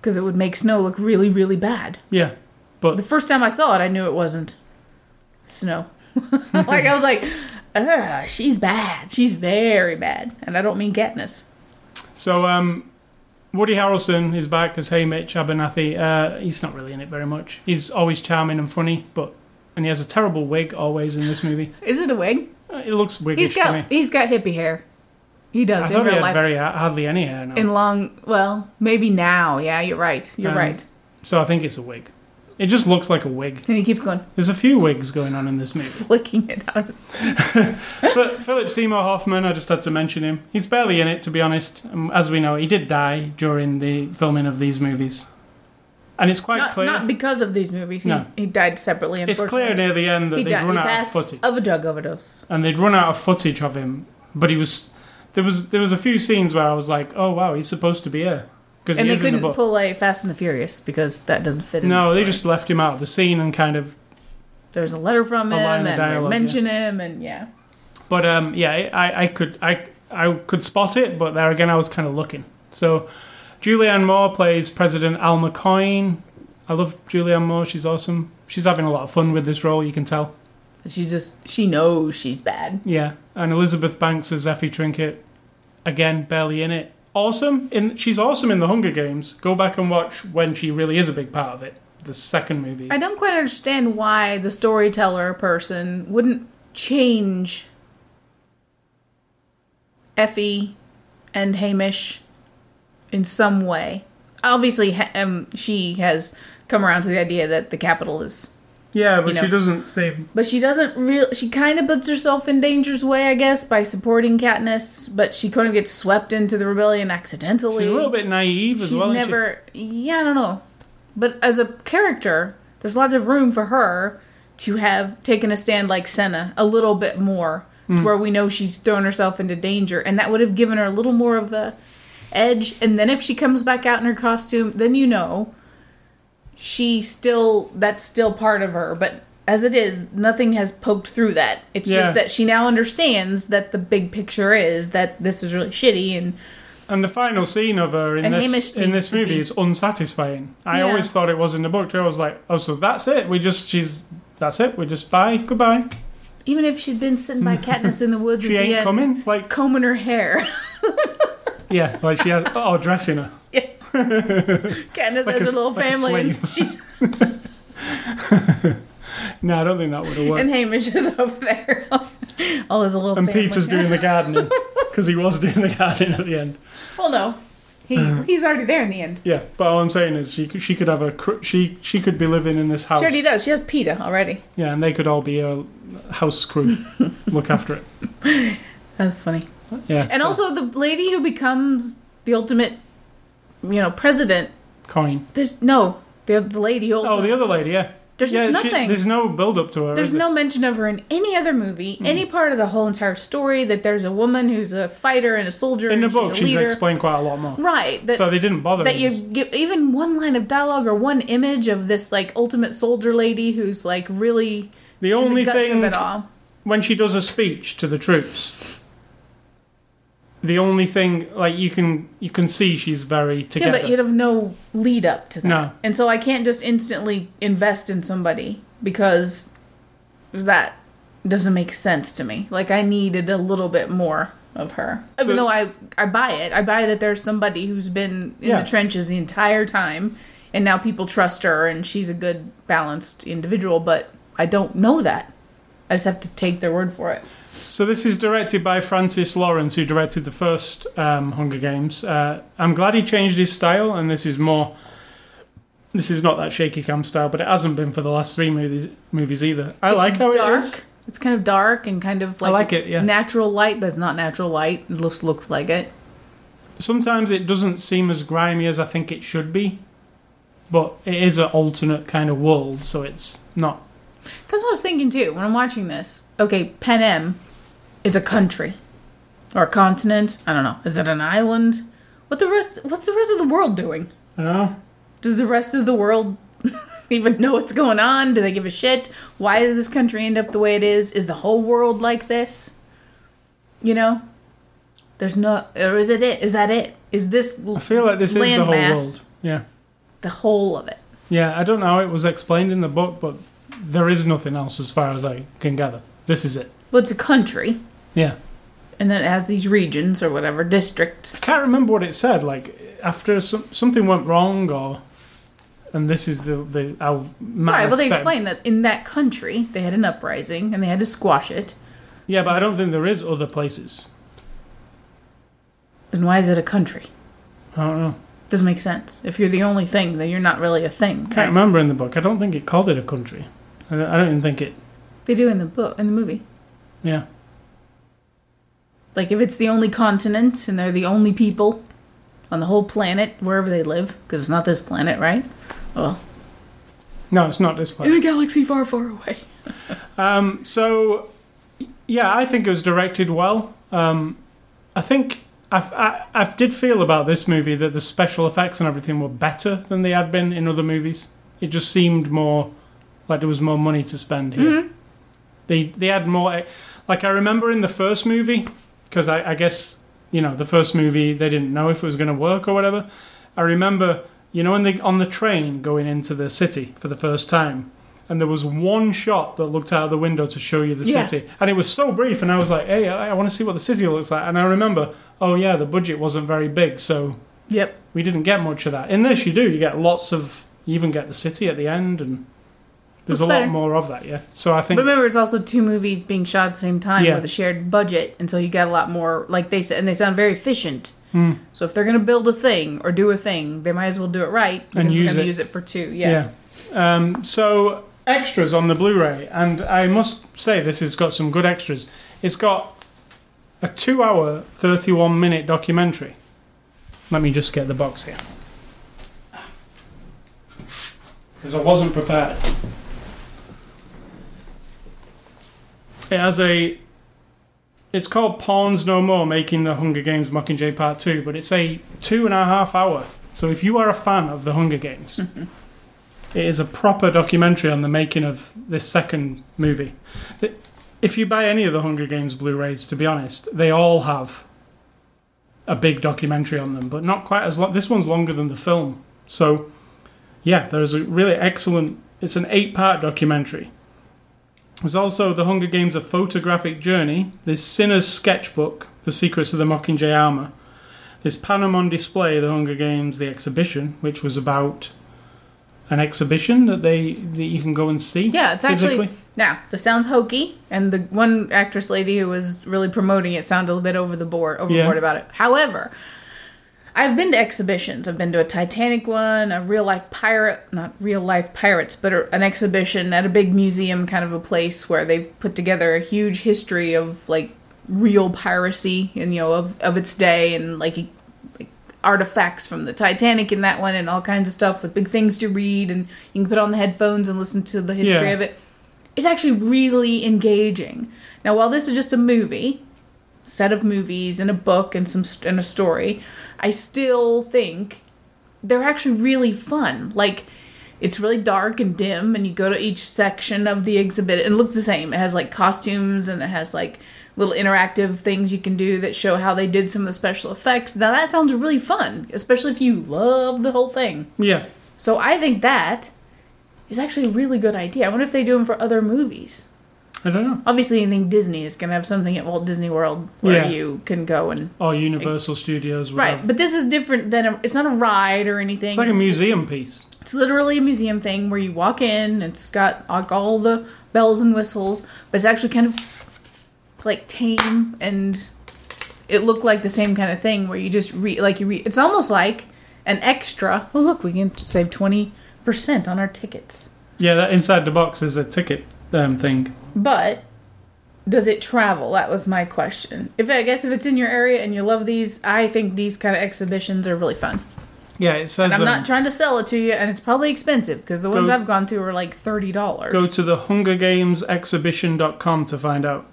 because it would make Snow look really, really bad. Yeah, but The first time I saw it, I knew it wasn't Snow. like I was like, "Ugh, she's bad. She's very bad." And I don't mean Katniss. so um, Woody Harrelson is back as Haymitch Abernathy. Uh, he's not really in it very much. He's always charming and funny, but and he has a terrible wig always in this movie. Is it a wig? Uh, It looks wiggish He's to got me. he's got hippie hair. He I does in thought he real had life. very hardly any hair now. in long, well, maybe now. Yeah, you're right. You're Um, right. so I think it's a wig. It just looks like a wig. And he keeps going, There's a few wigs going on in this movie. flicking it out of his. But Philip Seymour Hoffman, I just had to mention him. He's barely in it, to be honest. Um, As we know, he did die during the filming of these movies, and it's quite Not, clear. not because of these movies. He, No. he died separately, it's unfortunately. clear near the end that he they'd died. run He out of passed footage, of a drug overdose. and they'd run out of footage of him. But he was there was there was a few scenes where I was like, oh wow, he's supposed to be here because And he they the couldn't book. pull a Fast and the Furious because that doesn't fit in the no, they just left him out of the scene and kind of. There's a letter from A him, and they dialogue, mention him, and yeah. But um, yeah, I, I could I I could spot it, but there again, I was kind of looking. So, Julianne Moore plays President Alma Coin. I love Julianne Moore. She's awesome. She's having a lot of fun with this role. You can tell. She just, she knows she's bad. Yeah, and Elizabeth Banks as Effie Trinket. Again, barely in it. Awesome. In she's awesome in the Hunger Games. Go back and watch when she really is a big part of it. The second movie. I don't quite understand why the storyteller person wouldn't change Effie and Haymitch in some way. Obviously, um, she has come around to the idea that the capital is, yeah, but you know. she doesn't say. but she doesn't real. She kind of puts herself in danger's way, I guess, by supporting Katniss. But she kind of gets swept into the rebellion accidentally. She's a little bit naive as She's well. isn't she? never. Yeah, I don't know. But as a character, there's lots of room for her to have taken a stand like Cinna a little bit more, Hmm. to where we know she's thrown herself into danger, and that would have given her a little more of a edge. And then if she comes back out in her costume, then you know she still that's still part of her. But as it is, nothing has poked through that. It's Yeah. just that she now understands that the big picture is that this is really shitty and And the final scene of her in this in this movie be- is unsatisfying. I Yeah. always thought it was in the book too. I was like, oh, so that's it. We just she's that's it. We just bye goodbye. even if she'd been sitting by Katniss in the woods She at the ain't end, coming. Like combing her hair. yeah, like she had oh dressing her. Katniss Like has a- her little like a family. and. She's, No, I don't think that would have worked. and Haymitch is over there. All his little family. And Peeta's doing the gardening because he was doing the gardening at the end. Well, no, he he's already there in the end. Yeah, but all I'm saying is she could, she could have a cr- she she could be living in this house. She already does. She has Peeta already. Yeah, and they could all be a house crew. Look after it. That's funny. Yeah. And so- also the lady who becomes the ultimate, you know, president. coin. There's no the, the lady. Oh, the other lady, yeah. There's yeah, just she- nothing. there's no build up to her. There's no mention of her in any other movie, hmm. any part of the whole entire story. That there's a woman who's a fighter and a soldier. in the book. she's She's explained quite a lot more. right. That, so they didn't bother. that you give even one line of dialogue or one image of this like ultimate soldier lady who's like really The only the thing it when she does a speech to the troops, the only thing like you can you can see she's very together. Yeah, but you'd have no lead up to that. No. And so I can't just instantly invest in somebody because that doesn't make sense to me. Like I needed a little bit more of her. Even So- though I I buy it. I buy that there's somebody who's been in Yeah. the trenches the entire time and now people trust her and she's a good balanced individual, but I don't know that. I just have to take their word for it. So this is directed by Francis Lawrence, who directed the first um, Hunger Games. Uh, I'm glad he changed his style, and this is more. This is not that shaky cam style, but it hasn't been for the last three movies, movies either. I It's like how dark. it is. It's kind of dark and kind of like I like it, yeah. natural light, but it's not natural light. It looks looks like it. Sometimes it doesn't seem as grimy as I think it should be, but it is an alternate kind of world, so it's not. That's what I was thinking too when I'm watching this. Okay, Panem is a country or a continent. I don't know. Is it an island? What the rest? What's the rest of the world doing? You know, Does the rest of the world even know what's going on? Do they give a shit? Why did this country end up the way it is? Is the whole world like this? You know, there's no, or is it it? Is that it? Is this? I feel like this is the whole world. Yeah, The whole of it. yeah. I don't know how it was explained in the book, but there is nothing else as far as I can gather. This is it. Well, it's a country, Yeah. and then it has these regions or whatever districts. can't remember what it said. Like after some, something went wrong, or and this is the the how Right. Well, they explained that in that country they had an uprising and they had to squash it. Yeah, but I don't think there is other places. Then why is it a country? I don't know. Doesn't make sense. If you're the only thing, then you're not really a thing. Can't right? remember in the book. I don't think it called it a country. I don't, even think it. They do in the book, in the movie. Yeah. Like if it's the only continent and they're the only people on the whole planet, wherever they live, because it's not this planet, right? Well, No, it's not this planet. in a galaxy far, far away. Um, so, yeah, I think it was directed well. Um, I think I've, I, I did feel about this movie that the special effects and everything were better than they had been in other movies. It just seemed more like there was more money to spend here. Mm-hmm. They they had more. Eh, like I remember in the first movie, because I, I guess you know the first movie they didn't know if it was going to work or whatever. I remember you know when they on the train going into the city for the first time, and there was one shot that looked out of the window to show you the Yeah. city, and it was so brief, and I was like, hey, I, I want to see what the city looks like, and I remember, oh yeah, the budget wasn't very big, so Yep. we didn't get much of that. In this, you do. You get lots of. You even get the city at the end, and there's That's a lot better. more of that. Yeah. So I think. But remember, it's also two movies being shot at the same time Yeah. with a shared budget, and so you get a lot more. Like they said, and they sound very efficient. Hmm. So if they're going to build a thing or do a thing, they might as well do it right because we're use going to it. use it for two. Yeah. Yeah. Um, so extras on the Blu-ray, and I must say this has got some good extras. It's got a two-hour, thirty-one-minute documentary. Let me just get the box here because I wasn't prepared. It has a. It's called Pawns No More, making the Hunger Games Mockingjay Part Two, but it's a two and a half hour. So if you are a fan of the Hunger Games, mm-hmm. it is a proper documentary on the making of this second movie. If you buy any of the Hunger Games Blu-rays, to be honest, they all have a big documentary on them, but not quite as long. This one's longer than the film, so yeah, there's a really excellent. It's an eight-part documentary. There's also the Hunger Games: A Photographic Journey. There's Cinna's Sketchbook: The Secrets of the Mockingjay Armor. There's Panem on Display: The Hunger Games: The Exhibition, which was about an exhibition that they that you can go and see. Yeah, it's actually physically. now this sounds hokey, and the one actress lady who was really promoting it sounded a little bit over the board, overboard Yeah. about it. However, I've been to exhibitions. I've been to a Titanic one, a real life pirate, not real life pirates, but a- an exhibition at a big museum kind of a place where they've put together a huge history of like real piracy and you know of of its day and like, like artifacts from the Titanic in that one and all kinds of stuff with big things to read and you can put on the headphones and listen to the history Yeah. of it. It's actually really engaging. Now, while this is just a movie, set of movies and a book and some and a story, I still think they're actually really fun. Like it's really dark and dim and you go to each section of the exhibit and it looks the same. It has like costumes and it has like little interactive things you can do that show how they did some of the special effects. Now that sounds really fun, especially if you love the whole thing. Yeah. So I think that is actually a really good idea. I wonder if they do them for other movies. I don't know. Obviously, I think Disney is going to have something at Walt Disney World where Yeah. you can go and Or Universal Studios. would right. have- But this is different than a. It's not a ride or anything. It's like a museum piece. It's literally a museum thing where you walk in. It's got like all the bells and whistles, but it's actually kind of like tame and it looked like the same kind of thing where you just read like you read. It's almost like an extra. Well, look, we can save twenty percent on our tickets. Yeah, that inside the box is a ticket um, thing. But does it travel? That was my question. If I guess if it's in your area and you love these, I think these kind of exhibitions are really fun. Yeah, it says. And I'm um, not trying to sell it to you, and it's probably expensive because the ones Go- I've gone to are like thirty dollars. Go to the HungerGamesExhibition.com to find out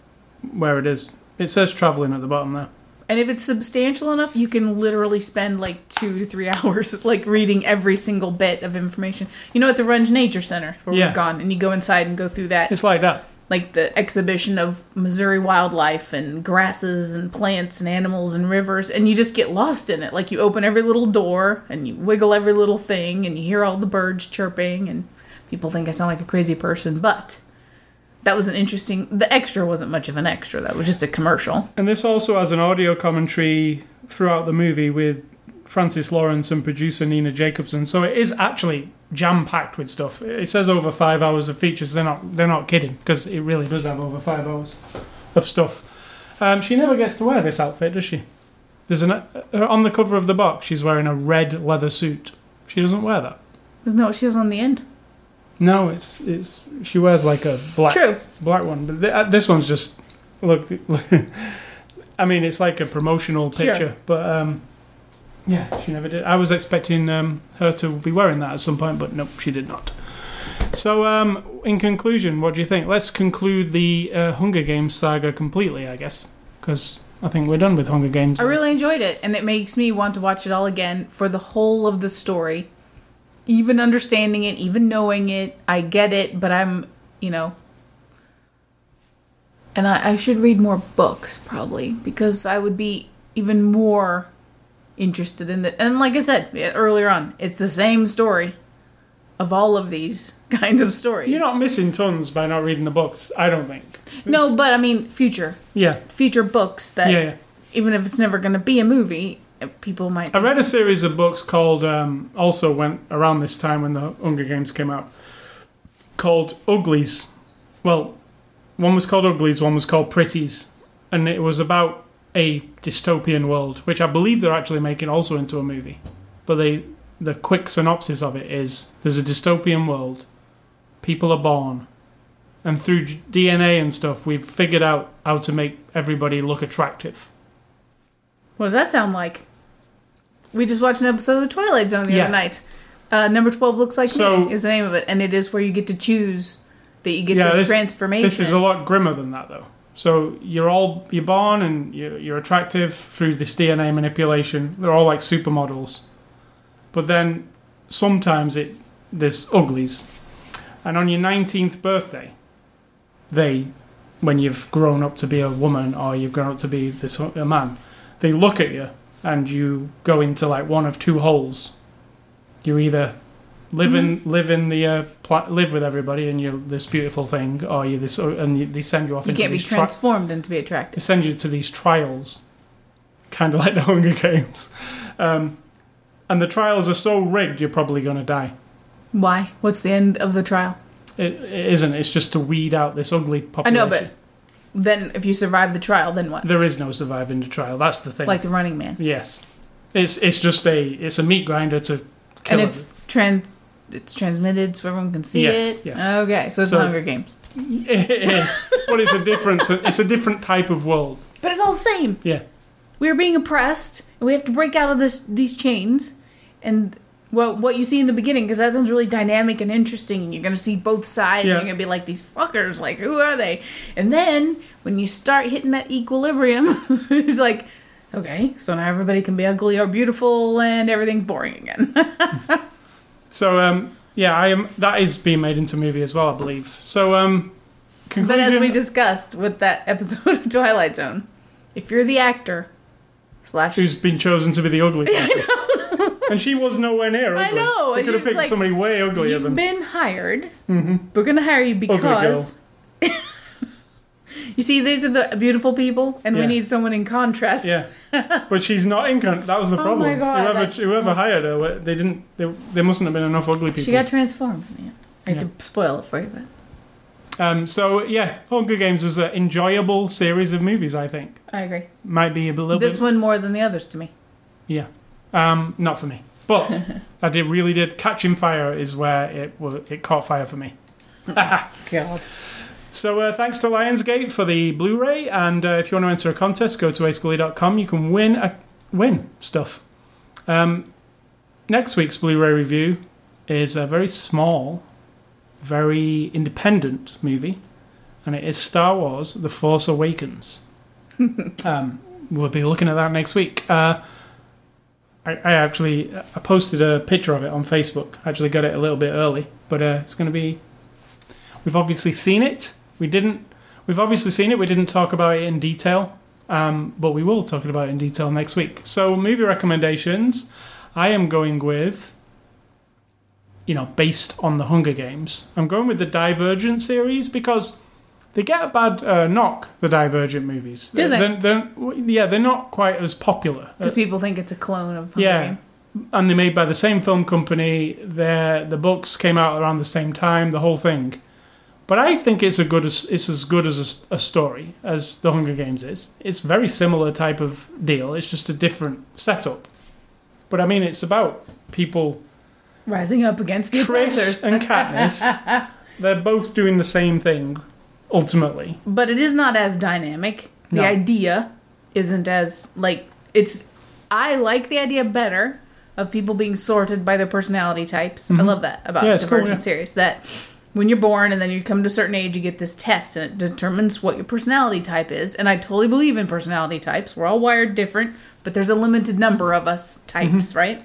where it is. It says traveling at the bottom there. And if it's substantial enough, you can literally spend like two to three hours like reading every single bit of information. You know, at the Runge Nature Center where Yeah. we've gone, and you go inside and go through that, It's like that. like the exhibition of Missouri wildlife and grasses and plants and animals and rivers, and you just get lost in it. Like you open every little door and you wiggle every little thing, and you hear all the birds chirping, and people think I sound like a crazy person, but. That was an interesting. The extra wasn't much of an extra. That was just a commercial. And this also has an audio commentary throughout the movie with Francis Lawrence and producer Nina Jacobson. So it is actually jam packed with stuff. It says over five hours of features. They're not. They're not kidding because it really does have over five hours of stuff. Um, she never gets to wear this outfit, does she? There's an uh, on the cover of the box. She's wearing a red leather suit. She doesn't wear that. Isn't that what she has on the end? No, it's it's she wears like a black True. black one, but th- uh, this one's just look. I mean, it's like a promotional Sure. picture, but um, yeah, she never did. I was expecting um, her to be wearing that at some point, but nope, she did not. So, um, in conclusion, what do you think? Let's conclude the uh, Hunger Games saga completely, I guess, because I think we're done with Hunger Games. I really enjoyed it, and it makes me want to watch it all again for the whole of the story. Even understanding it, even knowing it, I get it, but I'm, you know. And I, I should read more books, probably, because I would be even more interested in it. And like I said eh, earlier on, it's the same story of all of these kinds of stories. You're not missing tons by not reading the books. I don't think. no, but I mean, future. yeah, Future books that, yeah, yeah. even if it's never going to be a movie, people might. I read a series of books called, um, also went around this time when the Hunger Games came out, called Uglies. Well, one was called Uglies, one was called Pretties. And it was about a dystopian world, which I believe they're actually making also into a movie. But they, the quick synopsis of it is there's a dystopian world, people are born, and through DNA and stuff, we've figured out how to make everybody look attractive. What does that sound like? We just watched an episode of The Twilight Zone the Yeah. other night. Uh, number 12 looks like So- me is the name of it, and it is where you get to choose that you get Yeah, this, this- transformation. This is a lot grimmer than that, though. So you're all you're born and you're, you're attractive through this DNA manipulation. They're all like supermodels, but then sometimes it there's uglies, and on your 19th birthday, they, when you've grown up to be a woman or you've grown up to be this a man, they look at you and you go into like one of two holes. You either live in live in the uh, pla- live with everybody and you're this beautiful thing, or you this and you, they send you off you into can't be tri- transformed into be attractive. they send you to these trials, kind of like the Hunger Games, um, and the trials are so rigged you're probably going to die. Why? What's the end of the trial? It, it isn't. It's just to weed out this ugly population. I know, but then if you survive the trial, then what? there is no surviving the trial. That's the thing. Like the Running Man, yes, it's it's just a it's a meat grinder to kill and it. it's trans. It's transmitted so everyone can see Yes, it. yes. Okay, so it's So- Hunger Games. It is, but it's a different. It's a different type of world. But it's all the same. Yeah. We are being oppressed, and we have to break out of this these chains. And well, what you see in the beginning, because that sounds really dynamic and interesting. And you're gonna see both sides. Yeah. You're gonna be like these fuckers, like who are they? And then when you start hitting that equilibrium, it's like, okay, so now everybody can be ugly or beautiful, and everything's boring again. So um, yeah, I am. That is being made into a movie as well, I believe. So um, but as we discussed with that episode of Twilight Zone, if you're the actor slash who's been chosen to be the ugly person. And she was nowhere near Ugly. I know, They could have picked like, somebody way uglier You've than. been hired. We're gonna hire you because you see these are the beautiful people, and we need someone in contrast. Yeah, but she's not in. contrast. that was the Oh problem. my God, whoever whoever hired her, they didn't. They, there mustn't have been enough ugly people. She got transformed in the end. I Yeah. to spoil it for you, but um. So yeah, Hunger Games was an enjoyable series of movies. I think I agree. might be a little This bit. one more than the others to me. Yeah. Um. Not for me, but I did really did. Catching Fire is where it wa- it caught fire for me. God. So uh, thanks to Lionsgate for the Blu-ray, and uh, if you want to enter a contest, go to ascully.com. You can win a, win stuff. Um, next week's Blu-ray review is a very small, very independent movie, and it is Star Wars: The Force Awakens. um, we'll be looking at that next week. Uh, I, I actually I posted a picture of it on Facebook. I actually got it a little bit early, but uh, it's going to be We've obviously seen it. We didn't. We've obviously seen it. We didn't talk about it in detail, um, but we will talk about it in detail next week. So, movie recommendations. I am going with, you know, based on the Hunger Games. I'm going with the Divergent series because they get a bad uh, knock. The Divergent movies. Do they? They're, they're- yeah, they're not quite as popular. Because people think it's a clone of Hunger Yeah. Games. and they're made by the same film company. Their the books came out around the same time. The whole thing, but I think it's a good as it's as good as a, a story as the Hunger Games is. It's very similar type of deal. It's just a different setup. But I mean, it's about people. Rising up against the Tris oppressors. and Katniss. they're both doing the same thing, ultimately. But it is not as dynamic. The No. idea isn't as like it's I like the idea better of people being sorted by their personality types. I love that about Mm-hmm. Yeah, the cool, Virgin yeah. series. That when you're born and then you come to a certain age, you get this test and it determines what your personality type is. And I totally believe in personality types. We're all wired different, but there's a limited number of us types, Mm-hmm. right?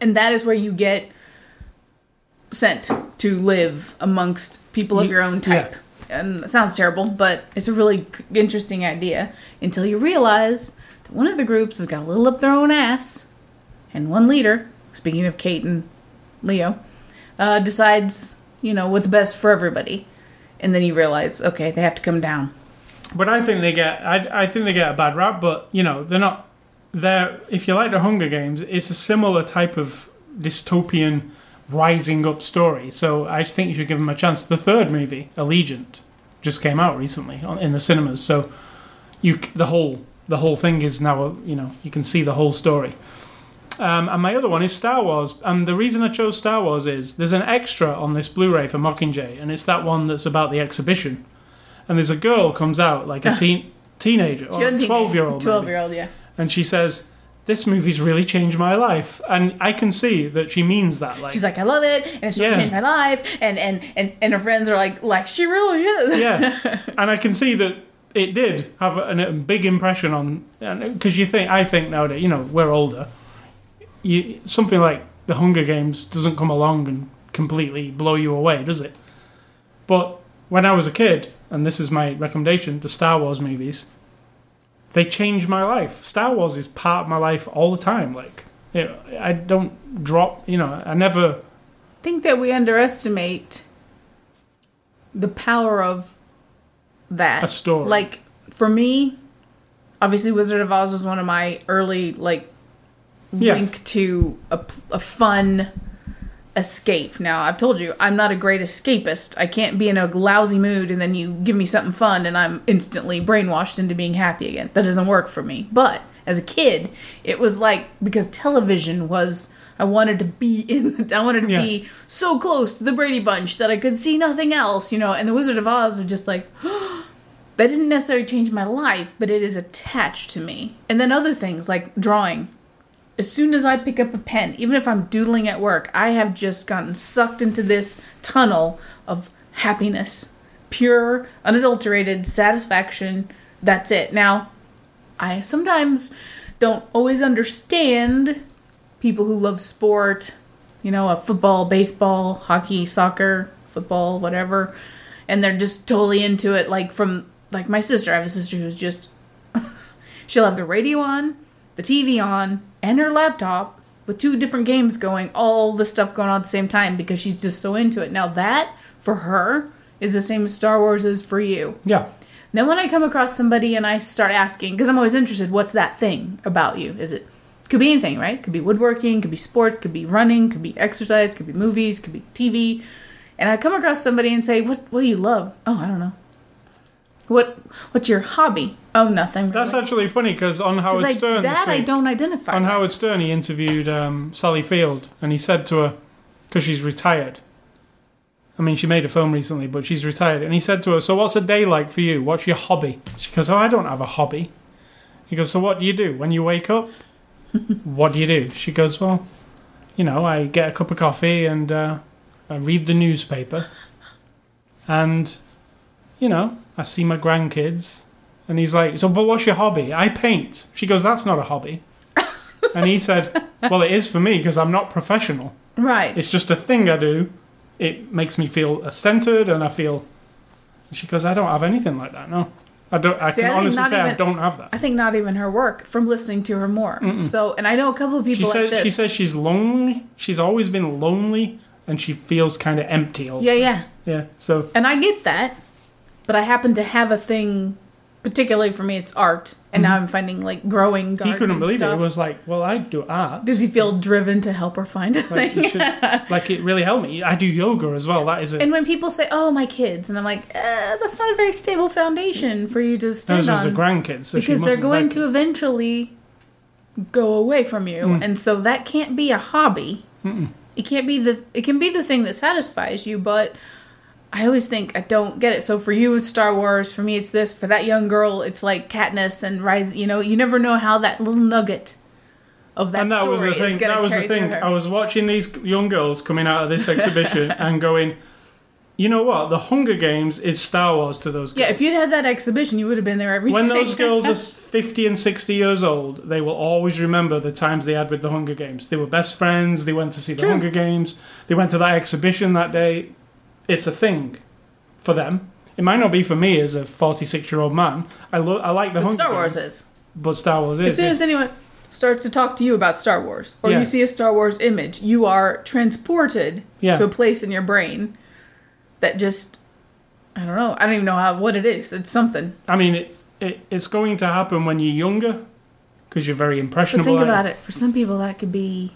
And that is where you get sent to live amongst people of your own type. And it sounds terrible, but it's a really interesting idea until you realize that one of the groups has got a little up their own ass, and one leader, speaking of Kate and Leo, uh, decides, you know, what's best for everybody. And then you realize, okay, they have to come down. But I think they get. I, I think they get a bad rap. But you know, they're not. They're. If you like the Hunger Games, it's a similar type of dystopian rising up story. So I just think you should give them a chance. The third movie, Allegiant, just came out recently in the cinemas. So you the whole the whole thing is now. You know, you can see the whole story. Um, and my other one is Star Wars. And the reason I chose Star Wars is there's an extra on this Blu-ray for Mockingjay, and it's that one that's about the exhibition. And there's a girl comes out like a teen teenager or a twelve year old, Twelve year old, yeah. and she says, "This movie's really changed my life." And I can see that she means that. Like, She's like, I love it, and it's really Yeah. changed my life. And and and and her friends are like, like she really is. yeah, and I can see that it did have a, a big impression on because you think I think nowadays, you know, we're older. You something like the Hunger Games doesn't come along and completely blow you away, does it? But when I was a kid, and this is my recommendation, the Star Wars movies, they change my life. Star Wars is part of my life all the time. Like, you know, I don't drop. You know, I never. think that we underestimate the power of that A story. Like for me, obviously, Wizard of Oz was one of my early like Yeah. link to a, a fun escape. Now I've told you I'm not a great escapist. I can't be in a lousy mood and then you give me something fun and I'm instantly brainwashed into being happy again. That doesn't work for me. But as a kid, it was like because television was. I wanted to be in. I wanted to Yeah. be so close to the Brady Bunch that I could see nothing else, you know. And the Wizard of Oz was just like, that didn't necessarily change my life, but it is attached to me. And then other things like drawing. As soon as I pick up a pen, even if I'm doodling at work, I have just gotten sucked into this tunnel of happiness. Pure, unadulterated satisfaction. That's it. Now, I sometimes don't always understand people who love sport, you know, a football, baseball, hockey, soccer, football, whatever, and they're just totally into it like from like my sister. I have a sister who's just she'll have the radio on, the TV on, and her laptop with two different games going, all the stuff going on at the same time because she's just so into it. Now that for her is the same as Star Wars is for you. Yeah. Then when I come across somebody and I start asking, because I'm always interested, what's that thing about you? Is it could be anything, right? Could be woodworking, could be sports, could be running, could be exercise, could be movies, could be TV. And I come across somebody and say, "What what do you love?" Oh, I don't know. What what's your hobby? Oh, nothing. Really. That's actually funny because on Howard I- Stern that this I don't identify. on with. Howard Stern, he interviewed um, Sally Field, and he said to her, because she's retired. I mean, she made a film recently, but she's retired, and he said to her, "So, what's a day like for you? What's your hobby?" She goes, "Oh, I don't have a hobby." He goes, "So, what do you do when you wake up? what do you do?" She goes, "Well, you know, I get a cup of coffee and uh, I read the newspaper, and you know, I see my grandkids." And he's like, "So, but what's your hobby?" I paint. She goes, "That's not a hobby." And he said, Well, it is for me because I'm not professional. right. It's just a thing I do. It makes me feel centered and I feel. She goes, I don't have anything like that, no. I don't. I See, can I honestly say I don't have that. I think not even her work from listening to her more. So, and I know a couple of She people like said this. she says she's lonely. She's always been lonely and she feels kind of empty. All yeah, yeah. yeah. So And I get that, but I happen to have a thing, particularly for me, it's art. And now I'm finding like growing Mm-hmm. he couldn't believe stuff. it. It was like, well, I do art. Does he feel driven to help her find a Like, thing? you should, like it really helped me. I do yoga as well. That is it. And when people say, "Oh, my kids," and I'm like, uh, "That's not a very stable foundation for you to stand Those on," the grandkids. So because they're going to eventually go away from you, Mm. and so that can't be a hobby. It can't be the. It can be the thing that satisfies you, but I always think I don't get it. So for you, it's Star Wars. For me, it's this. For that young girl, it's like Katniss and Rise. You know, you never know how that little nugget of that, and that was the thing. That was the thing. I was watching these young girls coming out of this exhibition and going, you know what? The Hunger Games is Star Wars to those girls. yeah, if you'd had that exhibition, you would have been there every when those girls are 50 and 60 years old, they will always remember the times they had with the Hunger Games. They were best friends. They went to see the True. Hunger Games. They went to that exhibition that day. It's a thing for them. It might not be for me as a 46 year old man. I, lo- I like the But Hunger Star Wars Games, is. but Star Wars is. As soon yeah. as anyone starts to talk to you about Star Wars, or Yeah. you see a Star Wars image, you are transported Yeah. to a place in your brain that just I don't know. I don't even know how what it is. It's something. I mean, it, it, it's going to happen when you're younger because you're very But impressionable. think about it. For some people, that could be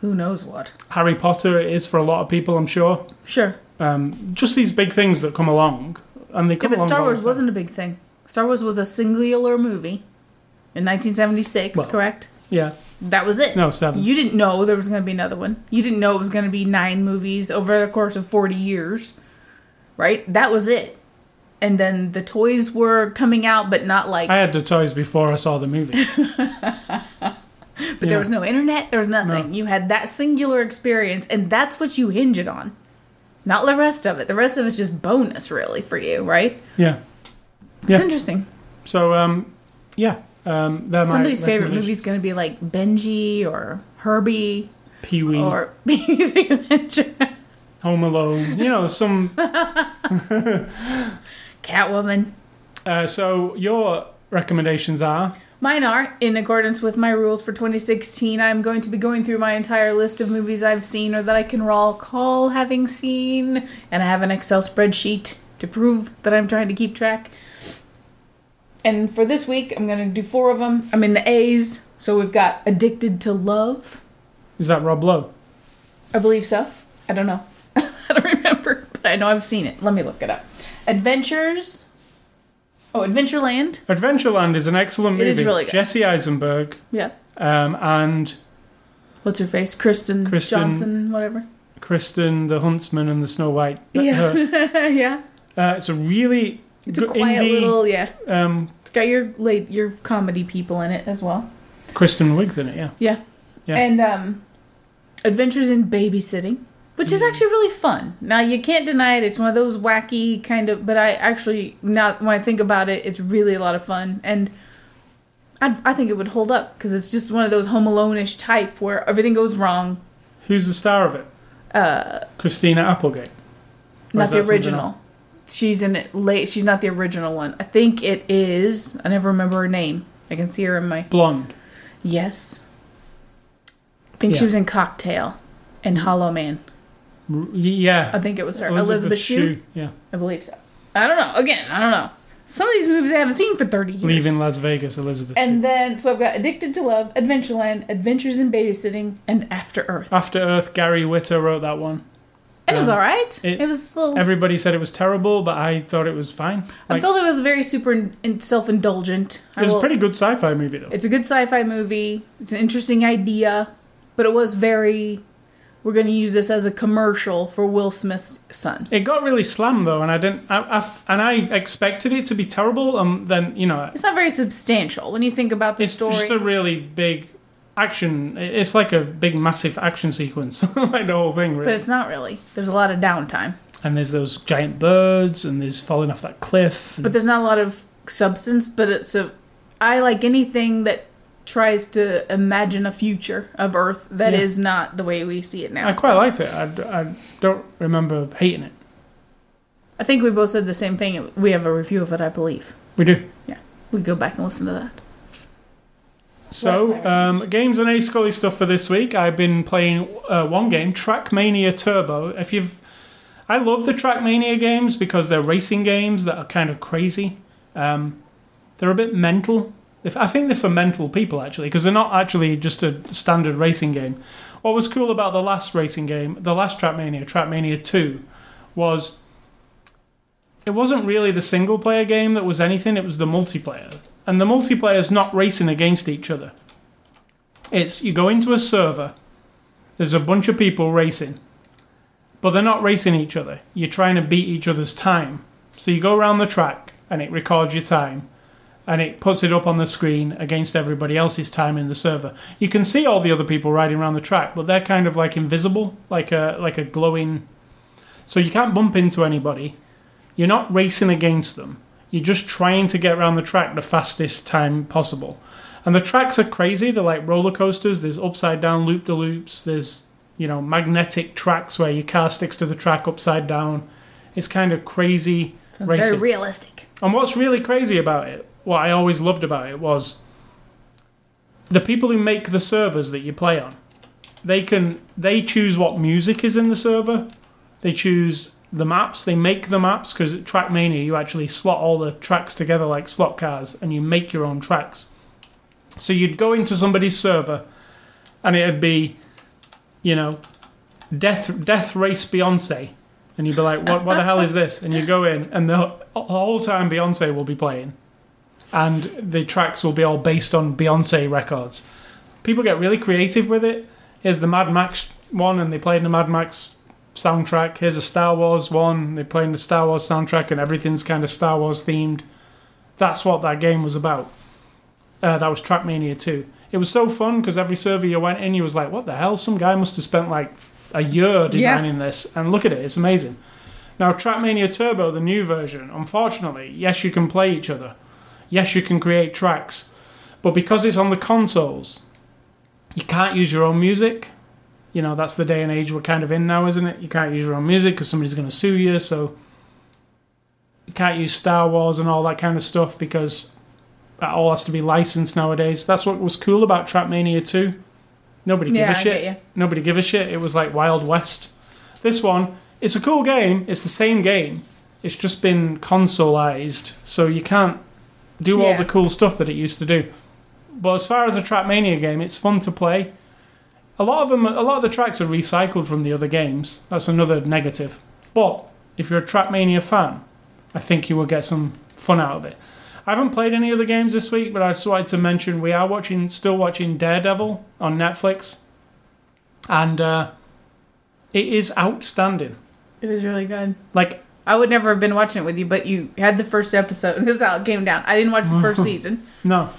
who knows what. Harry Potter is for a lot of people, I'm sure. Sure. Um, just these big things that come along, and they Yeah, come but along. Star Wars wasn't a big thing. Star Wars was a singular movie in 1976, Well, correct? Yeah, That was it. no seven. You didn't know there was going to be another one. You didn't know it was going to be nine movies over the course of 40 years. Right? That was it. And then the toys were coming out, but not like. I had the toys before I saw the movie. but yeah. there was no internet, there was nothing. You had that singular experience, and that's what you hinge it on. Not the rest of it. The rest of it's just bonus, really, for you, right? yeah. It's Yeah. interesting. So um, yeah. Um, Somebody's favorite movie is going to be like Benji or Herbie Pee Wee, or Home Alone. You know some. Catwoman. Uh, so your recommendations are Mine are, in accordance with my rules for 2016, I'm going to be going through my entire list of movies I've seen or that I can recall having seen, and I have an Excel spreadsheet to prove that I'm trying to keep track. And for this week, I'm going to do four of them. I'm in the A's, so we've got Addicted to Love. is that Rob Lowe? I believe so. I don't know. I don't remember, but I know I've seen it. Let me look it up. Adventures. Oh, Adventureland. Adventureland is an excellent movie. is really good. Jesse Eisenberg Yeah. um, and What's her face? Kristen, Kristen- Johnson, whatever. Kristen the Huntsman and the Snow White. Yeah. Yeah. Uh, it's a really It's a quiet indie- little yeah. Um, It's got your late your comedy people in it as well. Kristen Wiig's in it, yeah. Yeah. Yeah. And um, Adventures in Babysitting, which is actually really fun. Now you can't deny it; it's one of those wacky kind of. But I actually now when I think about it, it's really a lot of fun, and I I think it would hold up because it's just one of those Home Alone-ish type where everything goes wrong. Who's the star of it? Uh, Christina Applegate. Or not the original. She's in it late. She's not the original one. I think it is. I never remember her name. I can see her in my Blonde. yes. I think she was in Cocktail and Hollow Man. Yeah. I think it was her. Elizabeth, Shue. Yeah. I believe so. I don't know. Again, I don't know. Some of these movies I haven't seen for 30 years. Leaving Las Vegas, Elizabeth. And Shue. then, so I've got Addicted to Love, Adventureland, Adventures in Babysitting, and After Earth. After Earth, Gary Whitta wrote that one. It was Um, alright. it- It, was a little. Everybody said it was terrible, but I thought it was fine. I felt it was very super in, in- self-indulgent. It was a pretty good sci-fi movie, though. It's a good sci-fi movie. It's an interesting idea, but it was very. We're going to use this as a commercial for Will Smith's son. It got really slammed though, and I didn't. I, I, and I expected it to be terrible. And then you know, It's not very substantial when you think about the it's story. It's just a really big action. It's like a big, massive action sequence, like the whole thing, Really. but it's not really. There's a lot of downtime. And there's those giant birds, and there's falling off that cliff. and- but there's not a lot of substance but it's a i like anything that tries to imagine a future of earth that is Yeah. not the way we see it now I quite liked it. I, I don't remember hating it. i think we both said the same thing we have a review of it i believe We do. Yeah, we go back and listen to that So, um, games and A Scully stuff for this week. I've been playing uh, one game, Trackmania Turbo. If you've, I love the Trackmania games because they're racing games that are kind of crazy. Um, they're a bit mental. I think they're for mental people actually, because they're not actually just a standard racing game. What was cool about the last racing game, the last Trackmania, Trackmania Two, was it wasn't really the single player game that was anything. It was the multiplayer and the multiplayer is not racing against each other. It's you go into a server, there's a bunch of people racing, but they're not racing each other. You're trying to beat each other's time. So you go around the track and it records your time and it puts it up on the screen against everybody else's time in the server. You can see all the other people riding around the track, but they're kind of like invisible, like a like a glowing so you can't bump into anybody. You're not racing against them. You're just trying to get around the track the fastest time possible. And the tracks are crazy. They're like roller coasters. There's upside down loop de loops. There's, you know, magnetic tracks where your car sticks to the track upside down. It's kind of crazy it's very realistic And what's really crazy about it, what I always loved about it, was the people who make the servers that you play on. They can they choose what music is in the server. They choose the maps. They make the maps because at Trackmania you actually slot all the tracks together like slot cars, and you make your own tracks. So you'd go into somebody's server, and it'd be, you know, Death Death Race Beyonce, and you'd be like, "What what the hell is this?" And you go in, and the whole time Beyonce will be playing, and the tracks will be all based on Beyonce records. People get really creative with it. Here's the Mad Max one, and they played in the Mad Max soundtrack. Here's a Star Wars one. They playing the Star Wars soundtrack, and everything's kind of Star Wars themed. That's what that game was about. Uh, that was Trackmania 2. It was so fun because every server you went in, you was like, "What the hell? Some guy must have spent like a year designing this." And look at it, it's amazing. Now, Trackmania Turbo, the new version, unfortunately, yes, you can play each other. Yes, you can create tracks. But because it's on the consoles, you can't use your own music. You know, that's the day and age we're kind of in now, isn't it? You can't use your own music because somebody's going to sue you. So you can't use Star Wars and all that kind of stuff because that all has to be licensed nowadays. That's what was cool about Trackmania 2. Nobody yeah give a i shit nobody give a shit. It was like Wild West. This one, it's a cool game. It's the same game. It's just been consoleized, so you can't do all the cool stuff that it used to do. But as far as a Trackmania game, it's fun to play. A lot of them, a lot of the tracks are recycled from the other games. That's another negative. But if you're a Trackmania fan, I think you will get some fun out of it. I haven't played any other games this week, but I just wanted to mention we are watching, still watching Daredevil on Netflix, and uh, it is outstanding. it is really good Like I would never have been watching it with you, but you had the first episode. This is how it came down. I didn't watch the first season. No.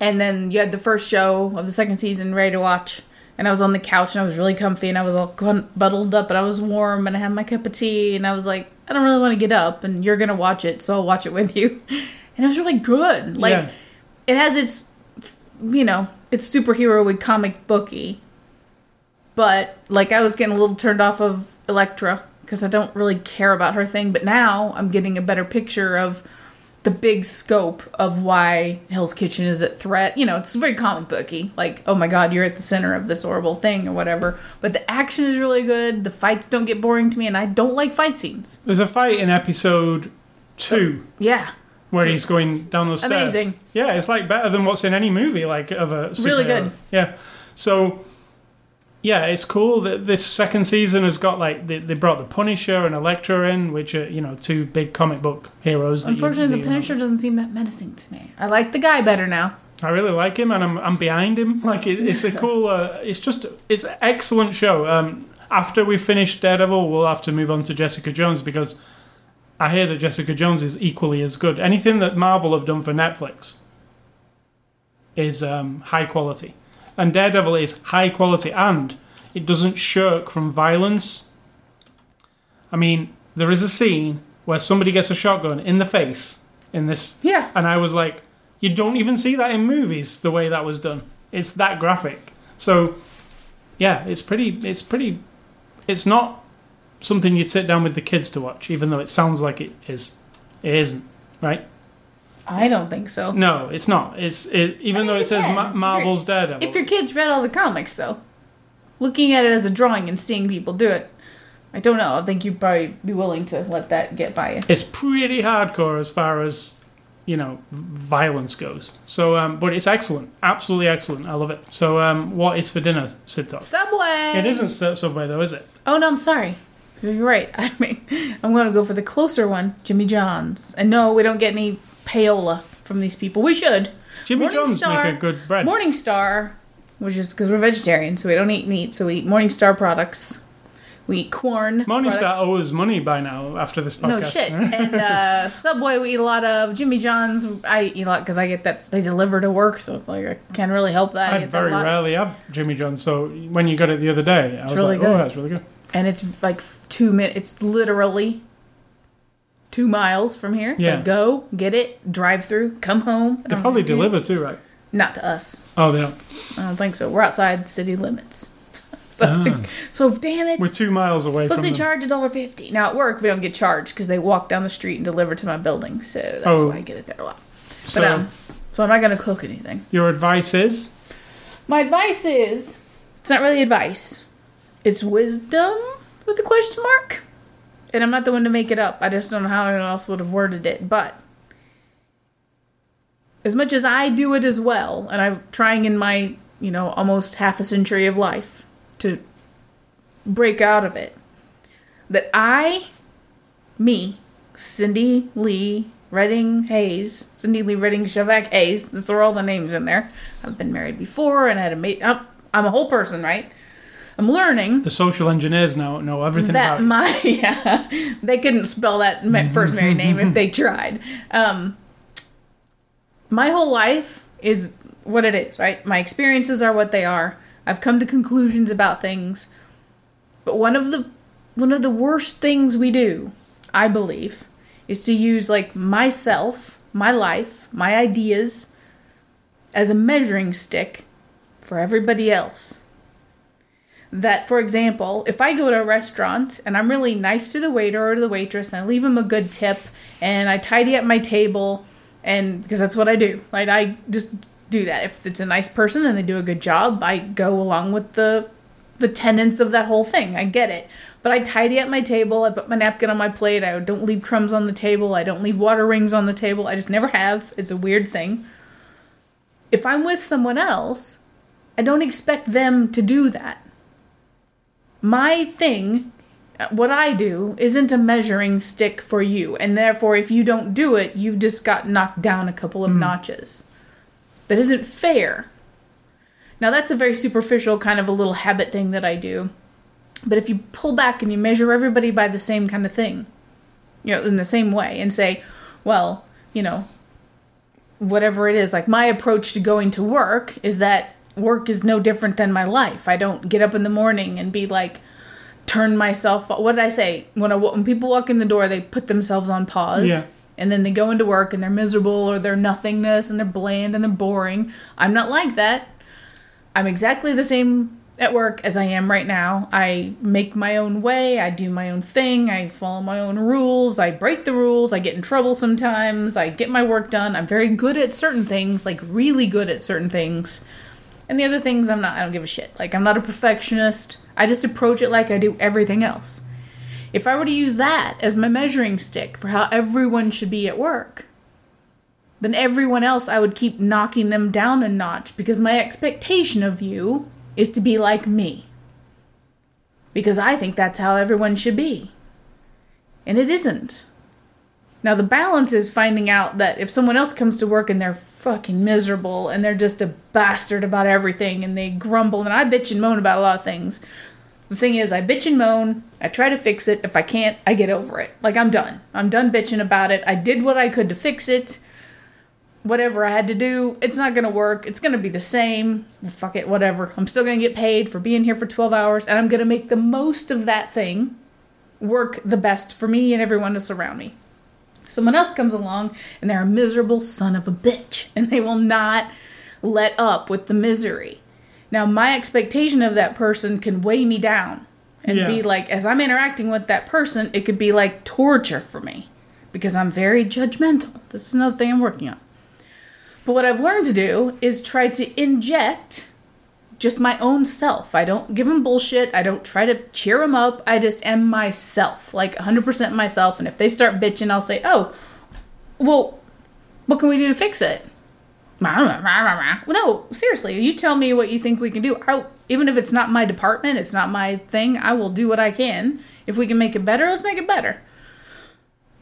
And then you had the first show of the second season ready to watch. And I was on the couch and I was really comfy and I was all bundled up and I was warm and I had my cup of tea and I was like, I don't really want to get up and you're going to watch it, so I'll watch it with you. And it was really good. Like, Yeah. it has its, you know, it's superhero with comic booky. But, like, I was getting a little turned off of Elektra because I don't really care about her thing. But now I'm getting a better picture of the big scope of why Hell's Kitchen is a threat. You know, it's very comic booky. Like, oh my god, you're at the center of this horrible thing or whatever. But the action is really good. The fights don't get boring to me, and I don't like fight scenes. There's a fight in episode two Yeah, where he's going down those stairs. Amazing. Yeah, it's like better than what's in any movie, like of a superhero. Really good. Yeah. So, yeah, it's cool that this second season has got like they, they brought the Punisher and Elektra in, which are you know two big comic book heroes. that you- unfortunately, the you know. Punisher doesn't seem that menacing to me. I like the guy better now. I really like him, and I'm I'm behind him. Like it, it's a cool. Uh, it's just it's an excellent show. Um, after we finish Daredevil, we'll have to move on to Jessica Jones because I hear that Jessica Jones is equally as good. Anything that Marvel have done for Netflix is um, high quality, and Daredevil is high quality, and it doesn't shirk from violence. I mean, there is a scene where somebody gets a shotgun in the face in this Yeah, and I was like, you don't even see that in movies the way that was done. It's that graphic. So, yeah, it's pretty. It's pretty. It's not something you'd sit down with the kids to watch, even though it sounds like it is. It isn't, right? I don't think so. No, it's not. It's it, even I mean, though it it says Ma- Marvel's Daredevil. If your kids read all the comics, though, looking at it as a drawing and seeing people do it, I don't know. I think you'd probably be willing to let that get by you. it's pretty hardcore as far as you know violence goes. So, um, but it's excellent, absolutely excellent. I love it. So, um, what is for dinner, Sid Talk? Subway. It isn't Subway though, is it? Oh no, I'm sorry. So you're right. I mean, I'm going to go for the closer one, Jimmy John's. And no, we don't get any payola from these people. We should. Jimmy John's Morningstar- make a good bread. Morningstar, which is because we're vegetarian, so we don't eat meat, so we eat Morningstar products. We eat corn. Morningstar products. owes money by now after this podcast. No shit. and uh, Subway, we eat a lot of. Jimmy John's, I eat a lot because I get that they deliver to work, so like I can't really help that. I, I get that very rarely have Jimmy John's, so when you got it the other day, I was really like, "Oh, that's really good." and it's like two minutes. It's literally two miles from here. So Yeah. go get it, drive through, come home. They probably deliver too, right? Not to us. Oh, they don't. I don't think so. We're outside city limits. So, to- so damn it. We're two miles away Plus, they them. charge a dollar fifty. Now at work, we don't get charged because they walk down the street and deliver to my building. So that's Oh. why I get it there a lot. so, But um, so I'm not gonna cook anything. your advice is My advice is, it's not really advice. It's wisdom with a question mark. And I'm not the one to make it up. I just don't know how anyone else would have worded it. But as much as I do it as well, and I'm trying in my, you know, almost half a century of life to break out of it, that I, me, Cindy Lee Redding Hayes, Cindy Lee Redding Shavak Hayes, these are all the names in there. I've been married before and had a mate. I'm, I'm a whole person, right? I'm learning the social engineers now know everything that about it. my yeah, they couldn't spell that first married name if they tried. Um, my whole life is what it is, right? My experiences are what they are. I've come to conclusions about things, but one of the one of the worst things we do, I believe, is to use like myself, my life, my ideas as a measuring stick for everybody else that for example if i go to a restaurant and i'm really nice to the waiter or the waitress and i leave them a good tip and i tidy up my table and because that's what i do like i just do that. If it's a nice person and they do a good job i go along with the the tenets of that whole thing. I get it. But i tidy up my table i put my napkin on my plate i don't leave crumbs on the table i don't leave water rings on the table i just never have. It's a weird thing. If i'm with someone else i don't expect them to do that my thing, uh, what I do, isn't a measuring stick for you, and therefore, if you don't do it, you've just got knocked down a couple of hmm. notches. That isn't fair. Now, that's a very superficial kind of a little habit thing that I do. But if you pull back and you measure everybody by the same kind of thing, you know, in the same way and say, well, you know, whatever it is, like my approach to going to work is that work is no different than my life. I don't get up in the morning and be like, turn myself. What did I say? When I, when people walk in the door, they put themselves on pause. Yeah. And then they go into work and they're miserable or they're nothingness and they're bland and they're boring. I'm not like that. I'm exactly the same at work as I am right now. I make my own way, I do my own thing, I follow my own rules, I break the rules, I get in trouble sometimes, I get my work done. I'm very good at certain things, like really good at certain things. And the other things I'm not I don't give a shit. Like I'm not a perfectionist. I just approach it like I do everything else. If I were to use that as my measuring stick for how everyone should be at work, then everyone else I would keep knocking them down a notch because my expectation of you is to be like me. Because I think that's how everyone should be. And it isn't. Now, the balance is finding out that if someone else comes to work and they're fucking miserable and they're just a bastard about everything and they grumble, and I bitch and moan about a lot of things. The thing is, I bitch and moan, I try to fix it. If I can't, I get over it. Like, I'm done. I'm done bitching about it. I did what I could to fix it whatever I had to do, it's not gonna work. It's gonna be the same. Fuck it, whatever. I'm still gonna get paid for being here for 12 hours, and I'm gonna make the most of that thing work the best for me and everyone else around me. Someone else comes along, and they're a miserable son of a bitch, and they will not let up with the misery. Now, my expectation of that person can weigh me down and Yeah. be like, as I'm interacting with that person, it could be like torture for me because I'm very judgmental. This is another thing I'm working on. But what I've learned to do is try to inject just my own self. I don't give them bullshit. I don't try to cheer them up. I just am myself, like 100% myself. And if they start bitching, I'll say, oh, well, what can we do to fix it? No, seriously, you tell me what you think we can do. I, even if it's not my department, it's not my thing, I will do what I can. If we can make it better, let's make it better.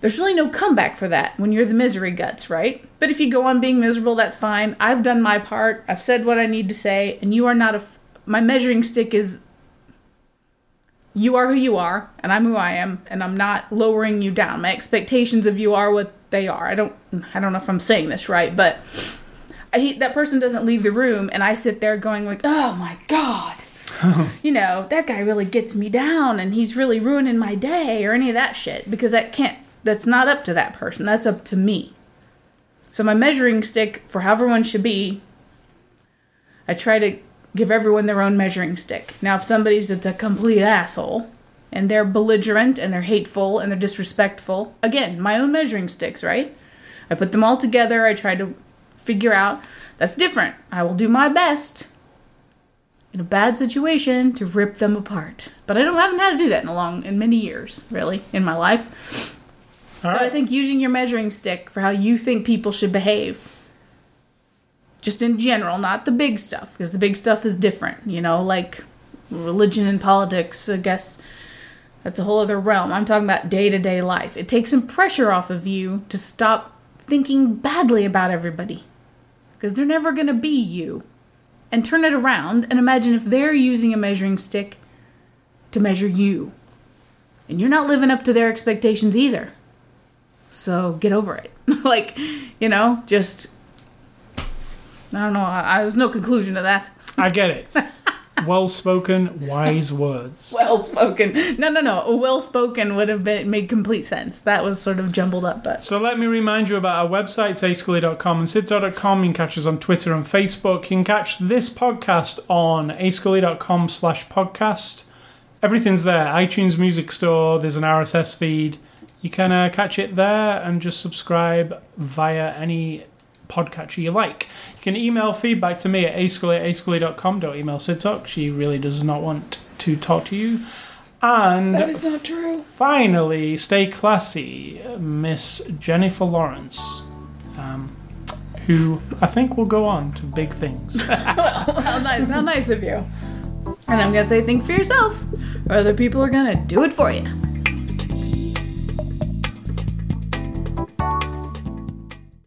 There's really no comeback for that when you're the misery guts, right? But if you go on being miserable, that's fine. I've done my part. I've said what I need to say, and you are not a. F- my measuring stick is. You are who you are, and I'm who I am, and I'm not lowering you down. My expectations of you are what they are. I don't. I don't know if I'm saying this right, but I, that person doesn't leave the room, and I sit there going like, "Oh my god." you know, that guy really gets me down and he's really ruining my day or any of that shit because that can't that's not up to that person. That's up to me. So my measuring stick for how everyone should be, I try to give everyone their own measuring stick. Now if somebody's just a complete asshole and they're belligerent and they're hateful and they're disrespectful, again, my own measuring sticks, right? I put them all together, I try to figure out that's different. I will do my best in a bad situation to rip them apart. But I don't I haven't had to do that in a long in many years, really, in my life. All But I think using your measuring stick for how you think people should behave, just in general, not the big stuff, because the big stuff is different, you know, like religion and politics, I guess that's a whole other realm. I'm talking about day to day life. It takes some pressure off of you to stop thinking badly about everybody, because they're never going to be you. And turn it around and imagine if they're using a measuring stick to measure you. And you're not living up to their expectations either. So get over it. like, you know, just. I don't know. I, I, there's no conclusion to that. I get it. well spoken, wise words. Well spoken. No, no, no. Well spoken would have been made complete sense. That was sort of jumbled up, but So let me remind you about our websites, ascully.com and sidso.com. You can catch us on Twitter and Facebook. You can catch this podcast on ascully.com slash podcast. Everything's there. iTunes Music Store. There's an RSS feed. You can uh, catch it there and just subscribe via any podcatcher you like. You can email feedback to me at ascully at ascully.com. Don't email Sidtalk. She really does not want to talk to you. And is not true. finally, stay classy, Miss Jennifer Lawrence, um, who I think will go on to big things. well, How nice. How nice of you. And I'm going to say, think for yourself, or other people are going to do it for you.